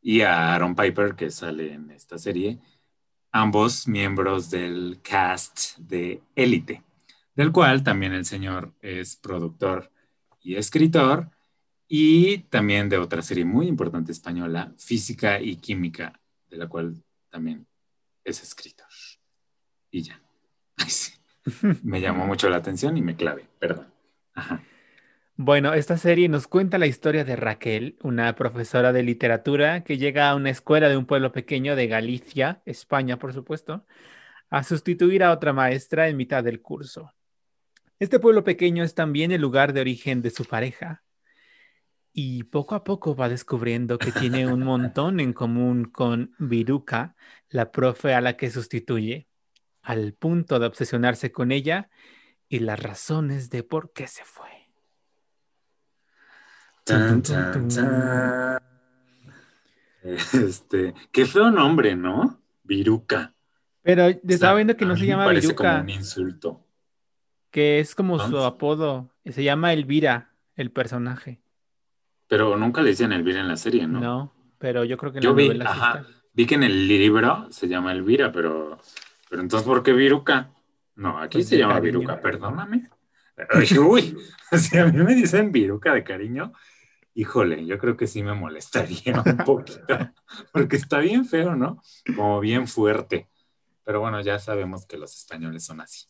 y a Aaron Piper, que sale en esta serie, ambos miembros del cast de Élite, del cual también el señor es productor y escritor, y también de otra serie muy importante española, Física y Química, de la cual también es escritor. Y ya. Ay, sí. Me llamó mucho la atención y me clavé, perdón. Ajá. Bueno, esta serie nos cuenta la historia de Raquel, una profesora de literatura que llega a una escuela de un pueblo pequeño de Galicia, España, por supuesto, a sustituir a otra maestra en mitad del curso. Este pueblo pequeño es también el lugar de origen de su pareja. Y poco a poco va descubriendo que tiene un montón en común con Viruca, la profe a la que sustituye, al punto de obsesionarse con ella y las razones de por qué se fue. Tan, tan, tan. Este, qué feo nombre, ¿no? Viruca. Pero O estaba viendo que no se llama parece como Viruca, un insulto. que es como su apodo. Se llama Elvira, el personaje. Pero nunca le dicen Elvira en la serie, ¿no? No, pero yo creo que en Yo la vi, novela ajá, está. vi que en el libro se llama Elvira, pero, pero entonces, ¿por qué Viruca? No, aquí Pues se llama cariño. Viruca, perdóname. Ay, uy, si a mí me dicen Viruca de cariño, híjole, yo creo que sí me molestaría un poquito, porque está bien feo, ¿no? Como bien fuerte. Pero bueno, ya sabemos que los españoles son así,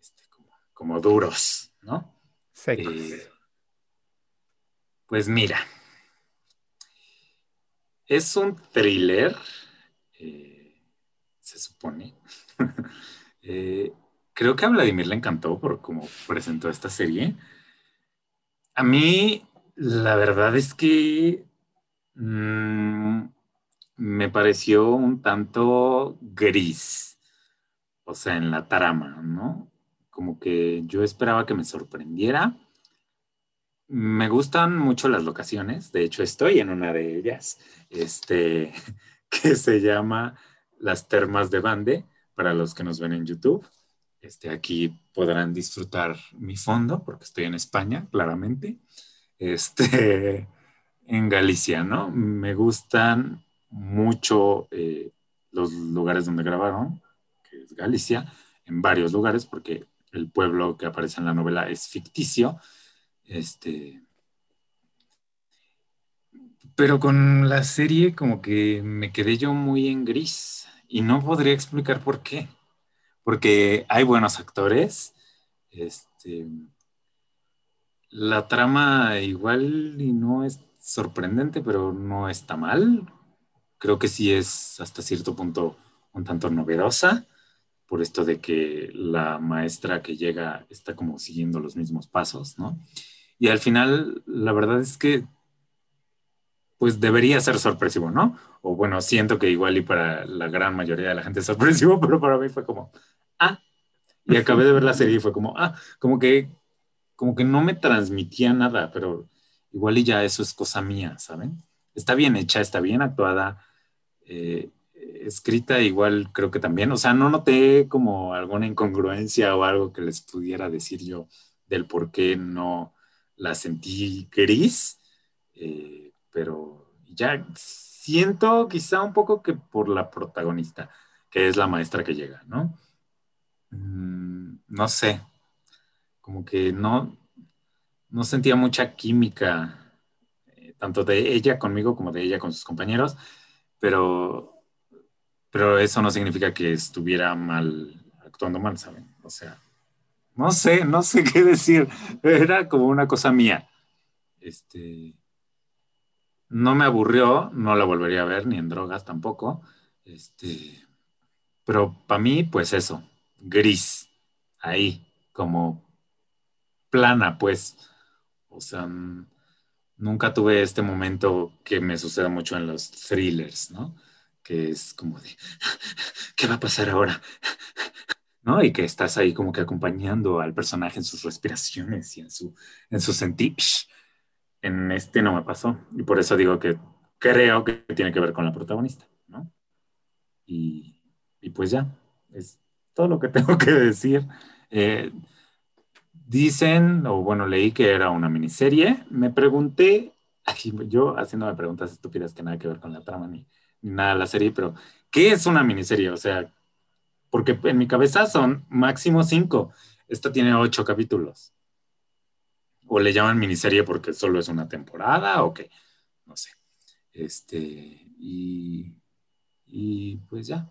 este, como, como duros, ¿no? Secos. Eh, pues mira, es un thriller, eh, se supone. Eh, creo que a Vladimir le encantó por cómo presentó esta serie. A mí, la verdad es que mm, me pareció un tanto gris, o sea, en la trama, ¿no? Como que yo esperaba que me sorprendiera. Me gustan mucho las locaciones, de hecho estoy en una de ellas, este, que se llama Las Termas de Bande, para los que nos ven en YouTube. Este, aquí podrán disfrutar mi fondo, porque estoy en España, claramente. Este, en Galicia, ¿no? Me gustan mucho eh, los lugares donde grabaron, que es Galicia, en varios lugares, porque el pueblo que aparece en la novela es ficticio. Este. Pero con la serie, como que me quedé yo muy en gris y no podría explicar por qué. Porque hay buenos actores. Este. La trama igual y no es sorprendente, pero no está mal. Creo que sí es hasta cierto punto un tanto novedosa por esto de que la maestra que llega está como siguiendo los mismos pasos, ¿no? Y al final, la verdad es que, pues debería ser sorpresivo, ¿no? O bueno, siento que igual y para la gran mayoría de la gente es sorpresivo, pero para mí fue como, ah, y acabé de ver la serie y fue como, ah, como que, como que no me transmitía nada, pero igual y ya eso es cosa mía, ¿saben? Está bien hecha, está bien actuada, eh, escrita igual creo que también, o sea, no noté como alguna incongruencia o algo que les pudiera decir yo del por qué no la sentí gris, eh, pero ya siento quizá un poco que por la protagonista, que es la maestra que llega, ¿no? Mm, no sé, como que no, no sentía mucha química, eh, tanto de ella conmigo como de ella con sus compañeros, pero, pero eso no significa que estuviera mal, actuando mal, ¿saben? O sea, no sé, no sé qué decir, era como una cosa mía. Este, no me aburrió, no la volvería a ver, ni en drogas tampoco. Este, pero para mí, pues eso, gris, ahí, como plana, pues. O sea, nunca tuve este momento que me sucede mucho en los thrillers, ¿no? Que es como de, ¿qué va a pasar ahora? ¿No? Y que estás ahí como que acompañando al personaje en sus respiraciones y en su, en su sentir en este no me pasó. Y por eso digo que creo que tiene que ver con la protagonista, ¿no? Y, pues ya, es todo lo que tengo que decir. Eh, dicen, o bueno, leí que era una miniserie. Me pregunté, yo haciéndome preguntas estúpidas que nada que ver con la trama ni, ni nada de la serie, pero ¿qué es una miniserie? O sea, porque en mi cabeza son máximo cinco. Esta tiene ocho capítulos o le llaman miniserie porque solo es una temporada o qué, no sé. Este, y, y pues ya.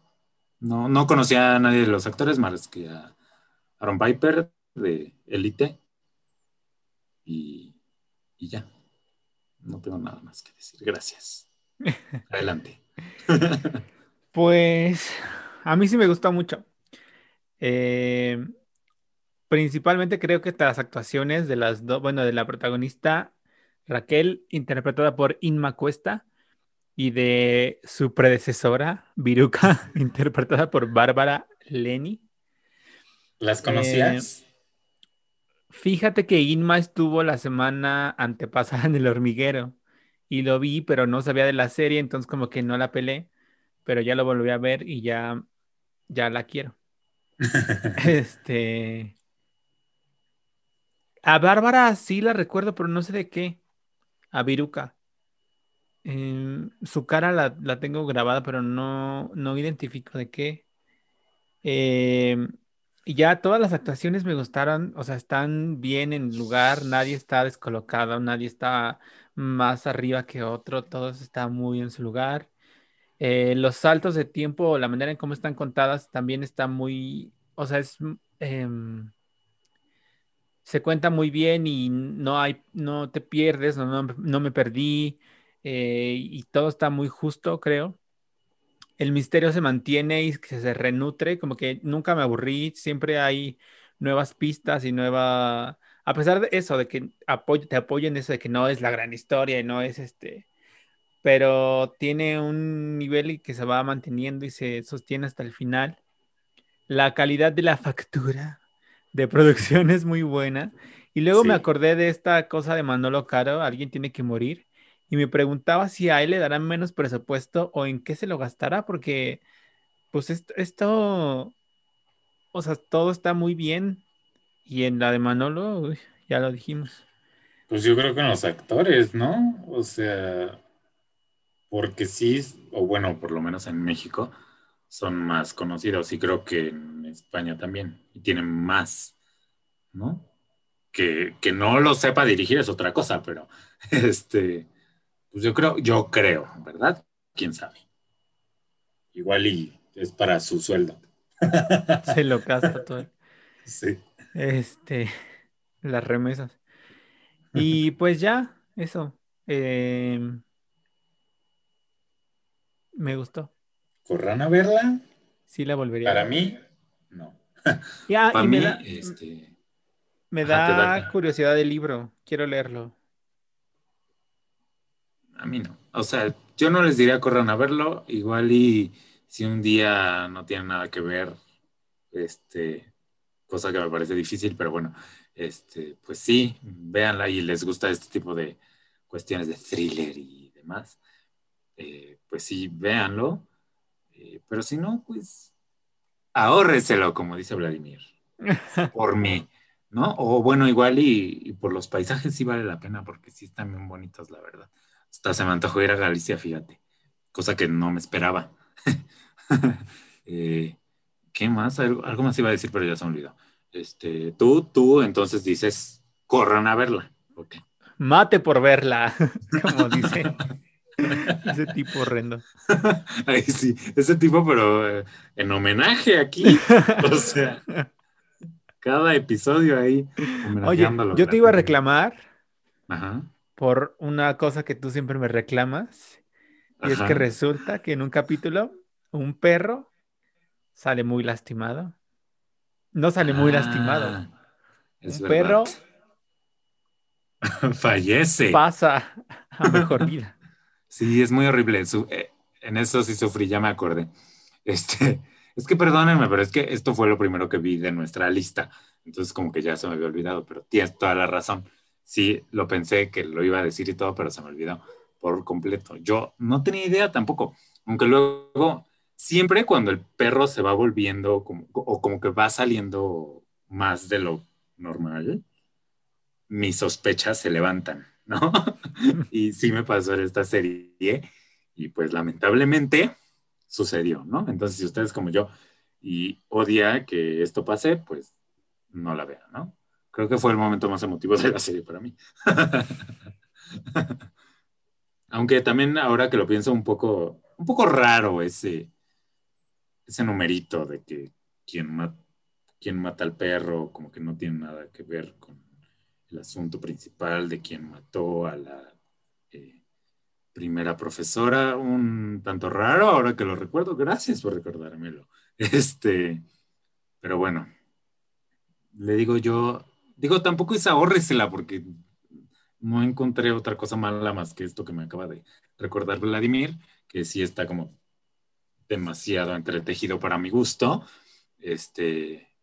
No, no conocía a nadie de los actores más que a Aaron Piper de Elite. Y, y ya. No tengo nada más que decir. Gracias. Adelante. pues a mí sí me gustó mucho. Eh, Principalmente creo que las actuaciones de las dos, bueno, de la protagonista Raquel, interpretada por Inma Cuesta, y de su predecesora, Viruca, interpretada por Bárbara Leni. ¿Las conocías? Eh, fíjate que Inma estuvo la semana antepasada en El Hormiguero y lo vi, pero no sabía de la serie, entonces como que no la pelé, pero ya lo volví a ver y ya, ya la quiero. este, a Bárbara sí la recuerdo, pero no sé de qué. A Viruca. Em, su cara la, tengo grabada, pero no, no identifico de qué. Em, y ya todas las actuaciones me gustaron, o sea, están bien en lugar, nadie está descolocado, nadie está más arriba que otro, todos están muy en su lugar. Eh, los saltos de tiempo, la manera en cómo están contadas también está muy, o sea, es... Em, se cuenta muy bien y no hay, no te pierdes, no, no, me perdí eh, y todo está muy justo, creo. El misterio se mantiene y se renutre, como que nunca me aburrí, siempre hay nuevas pistas y nueva, a pesar de eso, de que te apoyen eso de que no es la gran historia y no es este, pero tiene un nivel y que se va manteniendo y se sostiene hasta el final. La calidad de la factura de producción es muy buena. Y luego me acordé de esta cosa de Manolo Caro, alguien tiene que morir. Y me preguntaba si a él le darán menos presupuesto o en qué se lo gastará, porque pues esto, o sea, todo está muy bien. Y en la de Manolo, ya lo dijimos. Pues yo creo que en los actores, ¿no? O sea, porque sí, o bueno, por lo menos en México, son más conocidos y creo que en España también, y tienen más, ¿no? Que, no lo sepa dirigir es otra cosa, pero este, pues yo creo, yo creo, ¿verdad? ¿Quién sabe? Igual y es para su sueldo. Se lo gasta todo. Sí. Este, las remesas. Y pues ya, eso. Em, me gustó. ¿Corran a verla? Sí, la volvería. Para mí, no. Ya, y me da, este, me da curiosidad del libro. Quiero leerlo. A mí no. O sea, yo no les diría corran a verlo. Igual y si un día no tienen nada que ver, este, cosa que me parece difícil, pero bueno, este, pues sí, véanla y les gusta este tipo de cuestiones de thriller y demás, eh, pues sí, véanlo. Eh, pero si no, pues ahórreselo, como dice Vladimir, por mí, ¿no? O bueno, igual y, por los paisajes sí vale la pena, porque sí están bien bonitos, la verdad. Hasta se me antojó ir a Galicia, fíjate, cosa que no me esperaba. Eh, ¿Qué más? Algo, más iba a decir, pero ya se me olvidó. Este, tú, tú, entonces dices, corran a verla. Mate por verla, como dice. ese tipo horrendo. Ay, sí, ese tipo, pero eh, en homenaje aquí. o sea, cada episodio ahí. Oye, yo te iba a reclamar por una cosa que tú siempre me reclamas. Y es que resulta que en un capítulo, un perro sale muy lastimado. No sale muy ah, lastimado. un perro fallece. Pasa a mejor vida. Sí, es muy horrible. Eh, en eso sí sufrí, ya me acordé. Este, es que perdónenme, pero es que esto fue lo primero que vi de nuestra lista. Entonces como que ya se me había olvidado, pero tienes toda la razón. Sí, lo pensé que lo iba a decir y todo, pero se me olvidó por completo. Yo no tenía idea tampoco, aunque luego siempre cuando el perro se va volviendo o como que va saliendo más de lo normal, mis sospechas se levantan. ¿no? y sí me pasó en esta serie y pues lamentablemente sucedió, ¿no? Entonces, si ustedes como yo y odia que esto pase, pues no la vean, ¿no? Creo que fue el momento más emotivo de la serie para mí. Aunque también ahora que lo pienso un poco, un poco raro ese, ese numerito de que quien, quien mata al perro como que no tiene nada que ver con el asunto principal de quien mató a la eh, primera profesora, un tanto raro, ahora que lo recuerdo, gracias por recordármelo. Este, pero bueno, le digo yo, digo, tampoco es ahórresela porque no encontré otra cosa mala más que esto que me acaba de recordar Vladimir, que sí está como demasiado entretejido para mi gusto, este,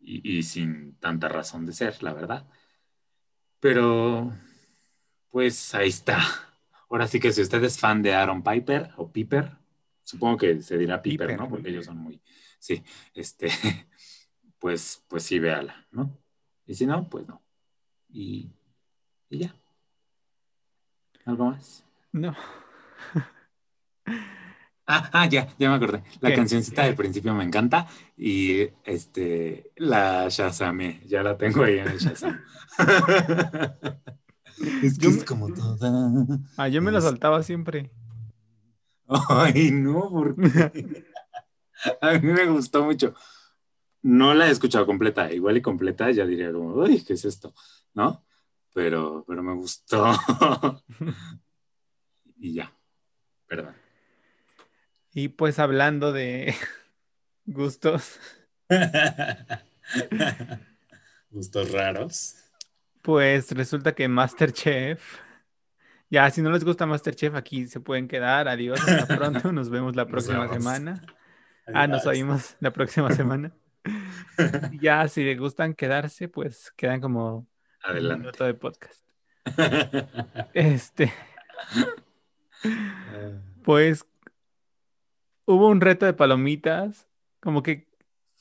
y sin tanta razón de ser, la verdad. Pero, pues ahí está. Ahora sí que si usted es fan de Aaron Piper o Piper, supongo que se dirá Piper, ¿no? Porque ellos son muy, sí, este, pues, pues sí, véala, ¿no? Y si no, pues no. Y, y ya. ¿Algo más? No. Ah, ah, ya, ya me acordé. La cancioncita del principio me encanta y este la Shazamé, ya la tengo ahí en el Shazam. es que es como toda. Ah, yo me la saltaba siempre. Ay, no, porque a mí me gustó mucho. No la he escuchado completa, igual y completa ya diría como, uy, ¿qué es esto? ¿No? Pero, pero me gustó. y ya, perdón. Y pues hablando de gustos. gustos raros. Pues resulta que Masterchef. Ya, si no les gusta Masterchef, aquí se pueden quedar. Adiós, hasta pronto. Nos vemos la próxima semana. Ah, nos oímos la próxima semana. ya, si les gustan quedarse, pues quedan como Adelante. un minuto de podcast. Este. Pues hubo un reto de palomitas, como que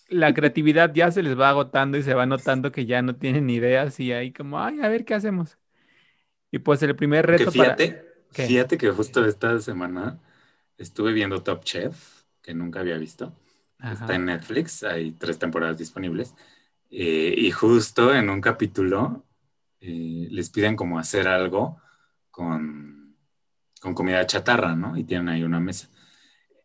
la creatividad ya se les va agotando y se va notando que ya no tienen ideas y ahí como, ay, a ver qué hacemos. Y pues el primer reto fíjate, Fíjate que justo esta semana estuve viendo Top Chef, que nunca había visto. Está en Netflix, hay tres temporadas disponibles. Eh, y justo en un capítulo eh, les piden como hacer algo con, con comida chatarra, ¿no? Y tienen ahí una mesa.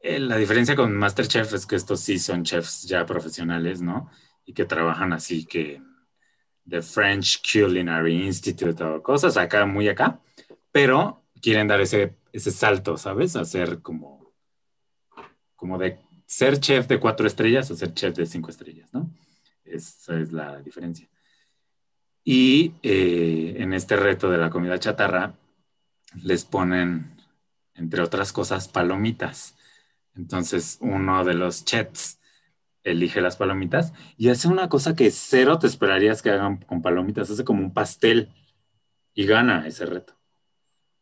Eh, la diferencia con Masterchef es que estos sí son chefs ya profesionales, ¿no? Y que trabajan así que The French Culinary Institute o cosas acá, muy acá, pero quieren dar ese, ese salto, ¿sabes? Hacer como, como de ser chef de cuatro estrellas o ser chef de cinco estrellas, ¿no? Esa es la diferencia. Y eh, en este reto de la comida chatarra les ponen, entre otras cosas, palomitas. Entonces, uno de los chats elige las palomitas y hace una cosa que cero te esperarías que hagan con palomitas, hace como un pastel y gana ese reto.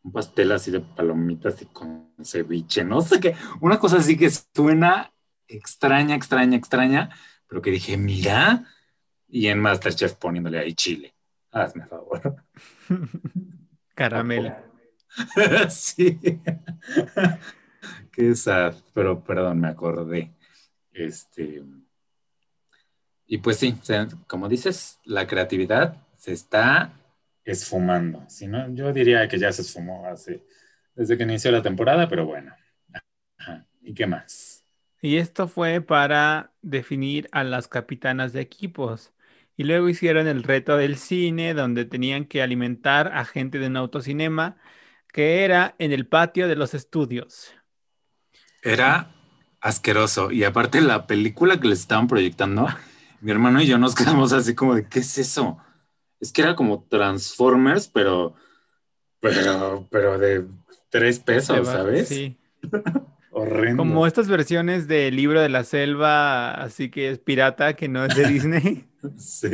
Un pastel así de palomitas y con ceviche, no sé qué, una cosa así que suena extraña, extraña, extraña, pero que dije, mira, y en Masterchef poniéndole ahí chile. Hazme favor. Caramelo. sí. Qué sad, pero perdón, me acordé. Este. Y pues sí, como dices, la creatividad se está esfumando. Si no, yo diría que ya se esfumó hace, desde que inició la temporada, pero bueno. ¿Y qué más? Y esto fue para definir a las capitanas de equipos. Y luego hicieron el reto del cine, donde tenían que alimentar a gente de un autocinema, que era en el patio de los estudios. Era asqueroso. Y aparte la película que les estaban proyectando, mi hermano y yo nos quedamos así como de, ¿qué es eso? Es que era como Transformers, pero, pero, pero de tres pesos, ¿sabes? Sí. Horrendo. Como estas versiones del libro de la selva, así que es pirata, que no es de Disney. sí.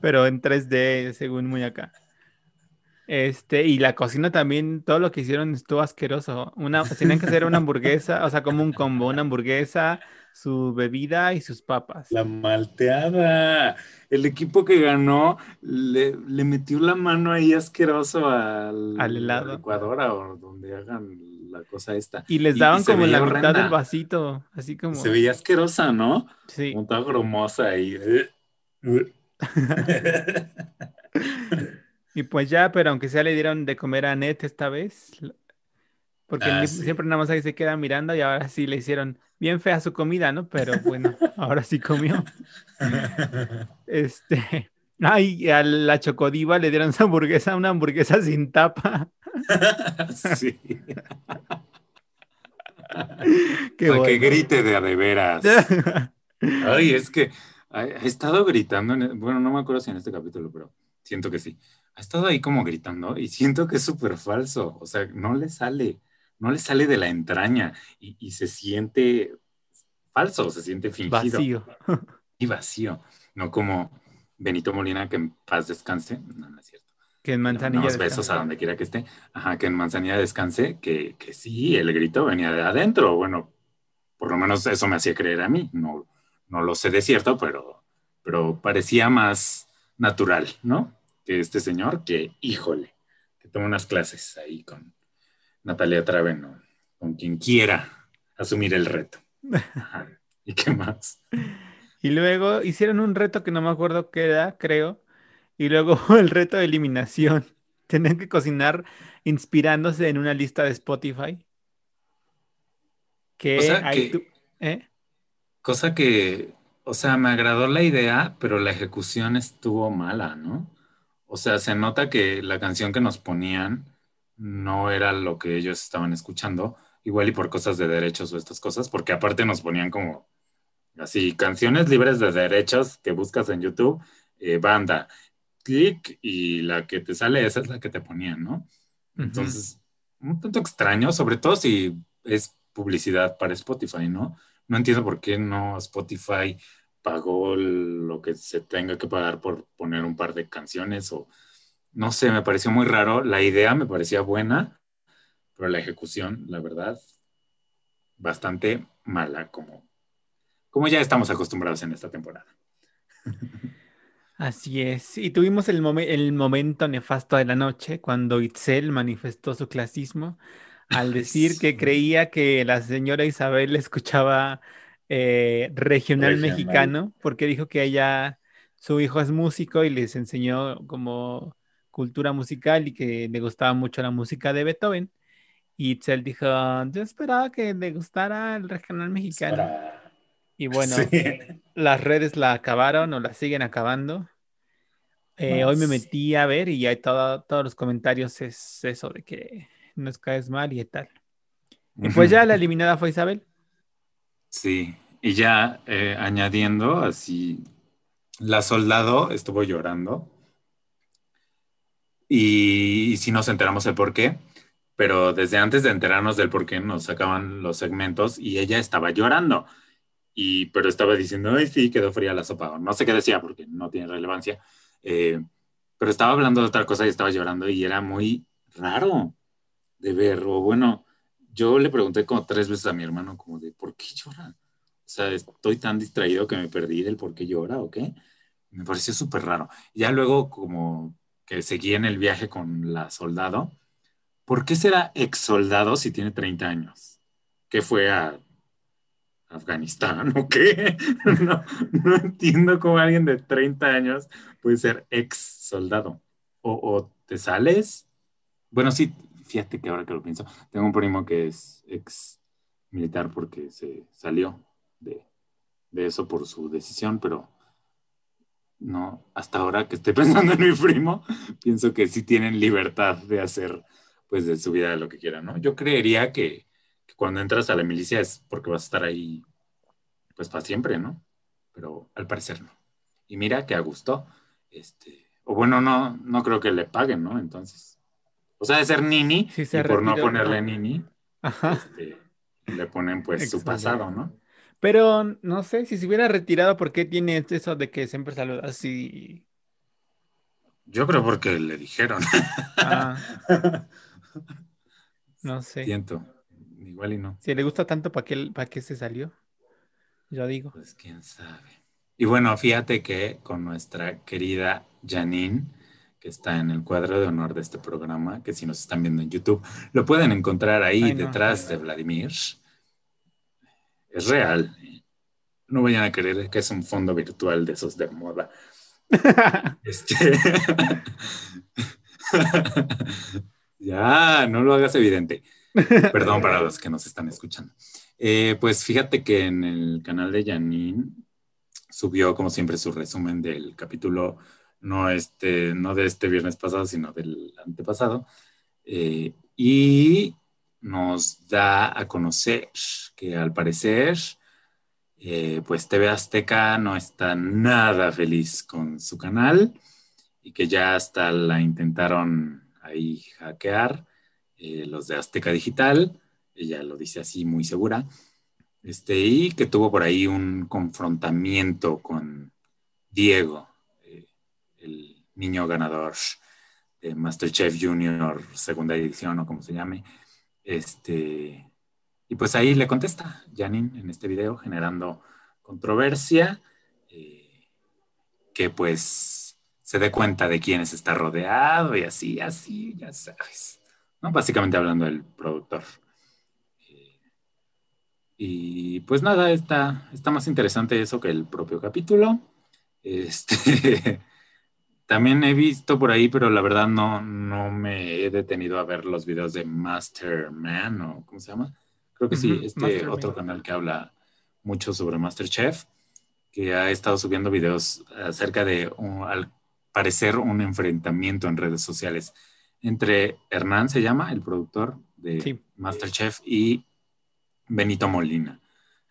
Pero en 3D, según muy acá. Este, y la cocina también, todo lo que hicieron estuvo asqueroso. Una, tenían que hacer una hamburguesa, o sea, como un combo, una hamburguesa, su bebida y sus papas. La malteada. El equipo que ganó le, metió la mano ahí asqueroso al, al helado. Ecuador o donde hagan la cosa esta. Y les daban como la mitad del vasito, así como. Se veía asquerosa, ¿no? Sí. Como toda gromosa ahí. Y pues ya, pero aunque sea le dieron de comer a Net esta vez, porque ah, siempre nada más ahí se queda mirando y ahora sí le hicieron bien fea su comida, ¿no? Pero bueno, ahora sí comió. Este, ay, a la Chocodiva le dieron esa hamburguesa, una hamburguesa sin tapa. Sí. Qué que grite de a de veras. Ay, es que he estado gritando, bueno, no me acuerdo si en este capítulo, pero siento que sí ha estado ahí como gritando y siento que es súper falso, o sea, no le sale, no le sale de la entraña y, se siente falso, se siente fingido. Vacío. Y vacío, no como Benito Molina, que en paz descanse, no, no es cierto. Que en Manzanilla. Unos besos a donde quiera que esté. Ajá, que en Manzanilla descanse, que, que sí, el grito venía de adentro. Bueno, por lo menos eso me hacía creer a mí. No, no lo sé de cierto, pero, pero parecía más natural, ¿no? este señor, que híjole, que toma unas clases ahí con Natalia Traveno, con quien quiera asumir el reto. ¿Y qué más? Y luego hicieron un reto que no me acuerdo qué era, creo. Y luego el reto de eliminación. Tenían que cocinar inspirándose en una lista de Spotify. Que, ¿eh? Cosa que, o sea, me agradó la idea, pero la ejecución estuvo mala, ¿no? O sea, se nota que la canción que nos ponían no era lo que ellos estaban escuchando, igual y por cosas de derechos o estas cosas, porque aparte nos ponían como así, canciones libres de derechos que buscas en YouTube, eh, banda, clic y la que te sale, esa es la que te ponían, ¿no? Entonces, un tanto extraño, sobre todo si es publicidad para Spotify, ¿no? No entiendo por qué no Spotify pagó lo que se tenga que pagar por poner un par de canciones o no sé, me pareció muy raro. La idea me parecía buena, pero la ejecución, la verdad, bastante mala, como, como ya estamos acostumbrados en esta temporada. Así es. Y tuvimos el, el momento nefasto de la noche cuando Itzel manifestó su clasismo al decir que creía que la señora Isabel escuchaba eh, regional, mexicano, porque dijo que ella, su hijo es músico y les enseñó como cultura musical y que le gustaba mucho la música de Beethoven. Y Itzel dijo, yo esperaba que le gustara el regional mexicano. Y bueno, las redes la acabaron o la siguen acabando. Eh, hoy me metí a ver y hay todo, todos los comentarios es eso de que nos caes mal y tal. Y pues ya la eliminada fue Isabel. Sí, y ya eh, añadiendo así, la soldado estuvo llorando y, si nos enteramos el por qué, pero desde antes de enterarnos del por qué nos sacaban los segmentos y ella estaba llorando. Y, pero estaba diciendo, ay, sí, quedó fría la sopa. No sé qué decía porque no tiene relevancia. Eh, pero estaba hablando de otra cosa y estaba llorando y era muy raro de ver. O bueno, yo le pregunté como tres veces a mi hermano como de, ¿por qué llora? O sea, estoy tan distraído que me perdí del por qué llora o qué. Me pareció súper raro. Ya luego como que seguí en el viaje con la soldado. ¿Por qué será ex soldado si tiene 30 años? ¿Qué fue a Afganistán o qué? No, no, entiendo cómo alguien de 30 años puede ser ex soldado. O, o, te sales. Bueno, sí, fíjate que ahora que lo pienso, tengo un primo que es ex militar porque se salió de, de eso por su decisión, pero no, hasta ahora que estoy pensando en mi primo, pienso que sí tienen libertad de hacer pues de su vida lo que quieran, ¿no? Yo creería que cuando entras a la milicia es porque vas a estar ahí pues para siempre, ¿no? Pero al parecer no. Y mira que a gusto, este, o bueno, no, no creo que le paguen, ¿no? Entonces, o sea, de ser nini, y por no ponerle nini, este, le ponen pues su pasado, ¿no? Pero no sé, si se hubiera retirado, ¿por qué tiene eso de que siempre saluda así? Yo creo porque le dijeron. Ah. no sé. Siento. Igual y no. Si le gusta tanto, ¿para qué, para qué se salió? Yo digo. Pues quién sabe. Y bueno, fíjate que con nuestra querida Janine, que está en el cuadro de honor de este programa, que si nos están viendo en YouTube, lo pueden encontrar ahí detrás de Vladimir. Es real. No vayan a creer que es un fondo virtual de esos de moda. este... ya, no lo hagas evidente. Perdón para los que nos están escuchando. Eh, pues fíjate que en el canal de Janine subió, como siempre, su resumen del capítulo, no, este, no de este viernes pasado, sino del antepasado. Eh, y nos da a conocer que al parecer, eh, pues TV Azteca no está nada feliz con su canal y que ya hasta la intentaron ahí hackear eh, los de Azteca Digital, ella lo dice así muy segura, este, y que tuvo por ahí un confrontamiento con Diego, eh, el niño ganador de Masterchef Junior, segunda edición o como se llame. Este, y pues ahí le contesta Janine en este video, generando controversia, eh, que pues se dé cuenta de quiénes está rodeado y así, así, ya sabes. Básicamente hablando del productor. Eh, y pues nada, está, está más interesante eso que el propio capítulo. Este, también he visto por ahí, pero la verdad no, no me he detenido a ver los videos de Masterman o ¿cómo se llama? Creo que sí, este otro canal que habla mucho sobre Masterchef, que ha estado subiendo videos acerca de, al parecer, un enfrentamiento en redes sociales entre Hernán, se llama, el productor de Masterchef, y Benito Molina,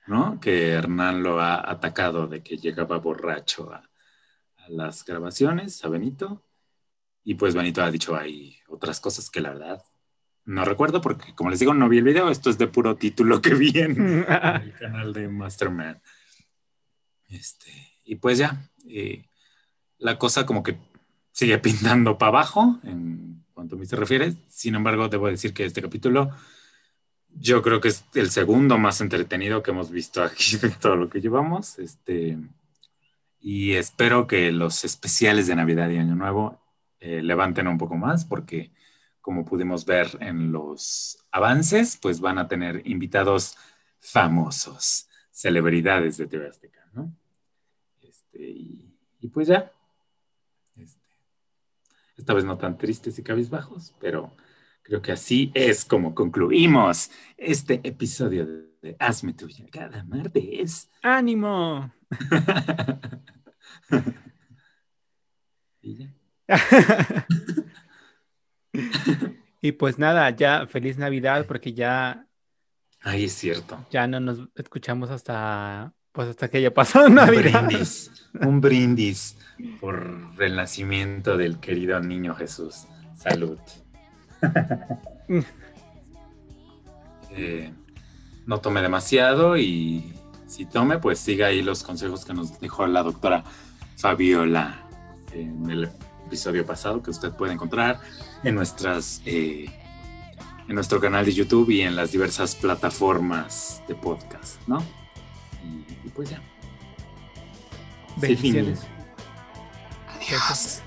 ¿no? Que Hernán lo ha atacado de que llegaba borracho a, las grabaciones, a Benito. Y pues Benito ha dicho ahí otras cosas que la verdad no recuerdo porque, como les digo, no vi el video. Esto es de puro título que vi en el canal de Masterman. Este, y pues ya, eh, la cosa como que sigue pintando para abajo en cuanto a mí se refiere. Sin embargo, debo decir que este capítulo yo creo que es el segundo más entretenido que hemos visto aquí de todo lo que llevamos. Este, y espero que los especiales de Navidad y Año Nuevo eh, levanten un poco más porque como pudimos ver en los avances, pues van a tener invitados famosos, celebridades de TV Azteca, ¿no? Este, y pues ya, esta vez no tan tristes y cabizbajos, pero creo que así es como concluimos este episodio de Hazme Tuya cada martes. ¡Ánimo! y, y pues nada, ya feliz Navidad porque ya... Ay, es cierto. Ya no nos escuchamos hasta pues hasta que haya pasado Navidad. Un brindis, un brindis por el nacimiento del querido niño Jesús. Salud. Eh, no tomé demasiado y si tome, pues siga ahí los consejos que nos dejó la doctora Fabiola en el episodio pasado que usted puede encontrar en nuestras eh, en nuestro canal de YouTube y en las diversas plataformas de podcast, ¿no? Y, pues ya. Bendiciones. Adiós.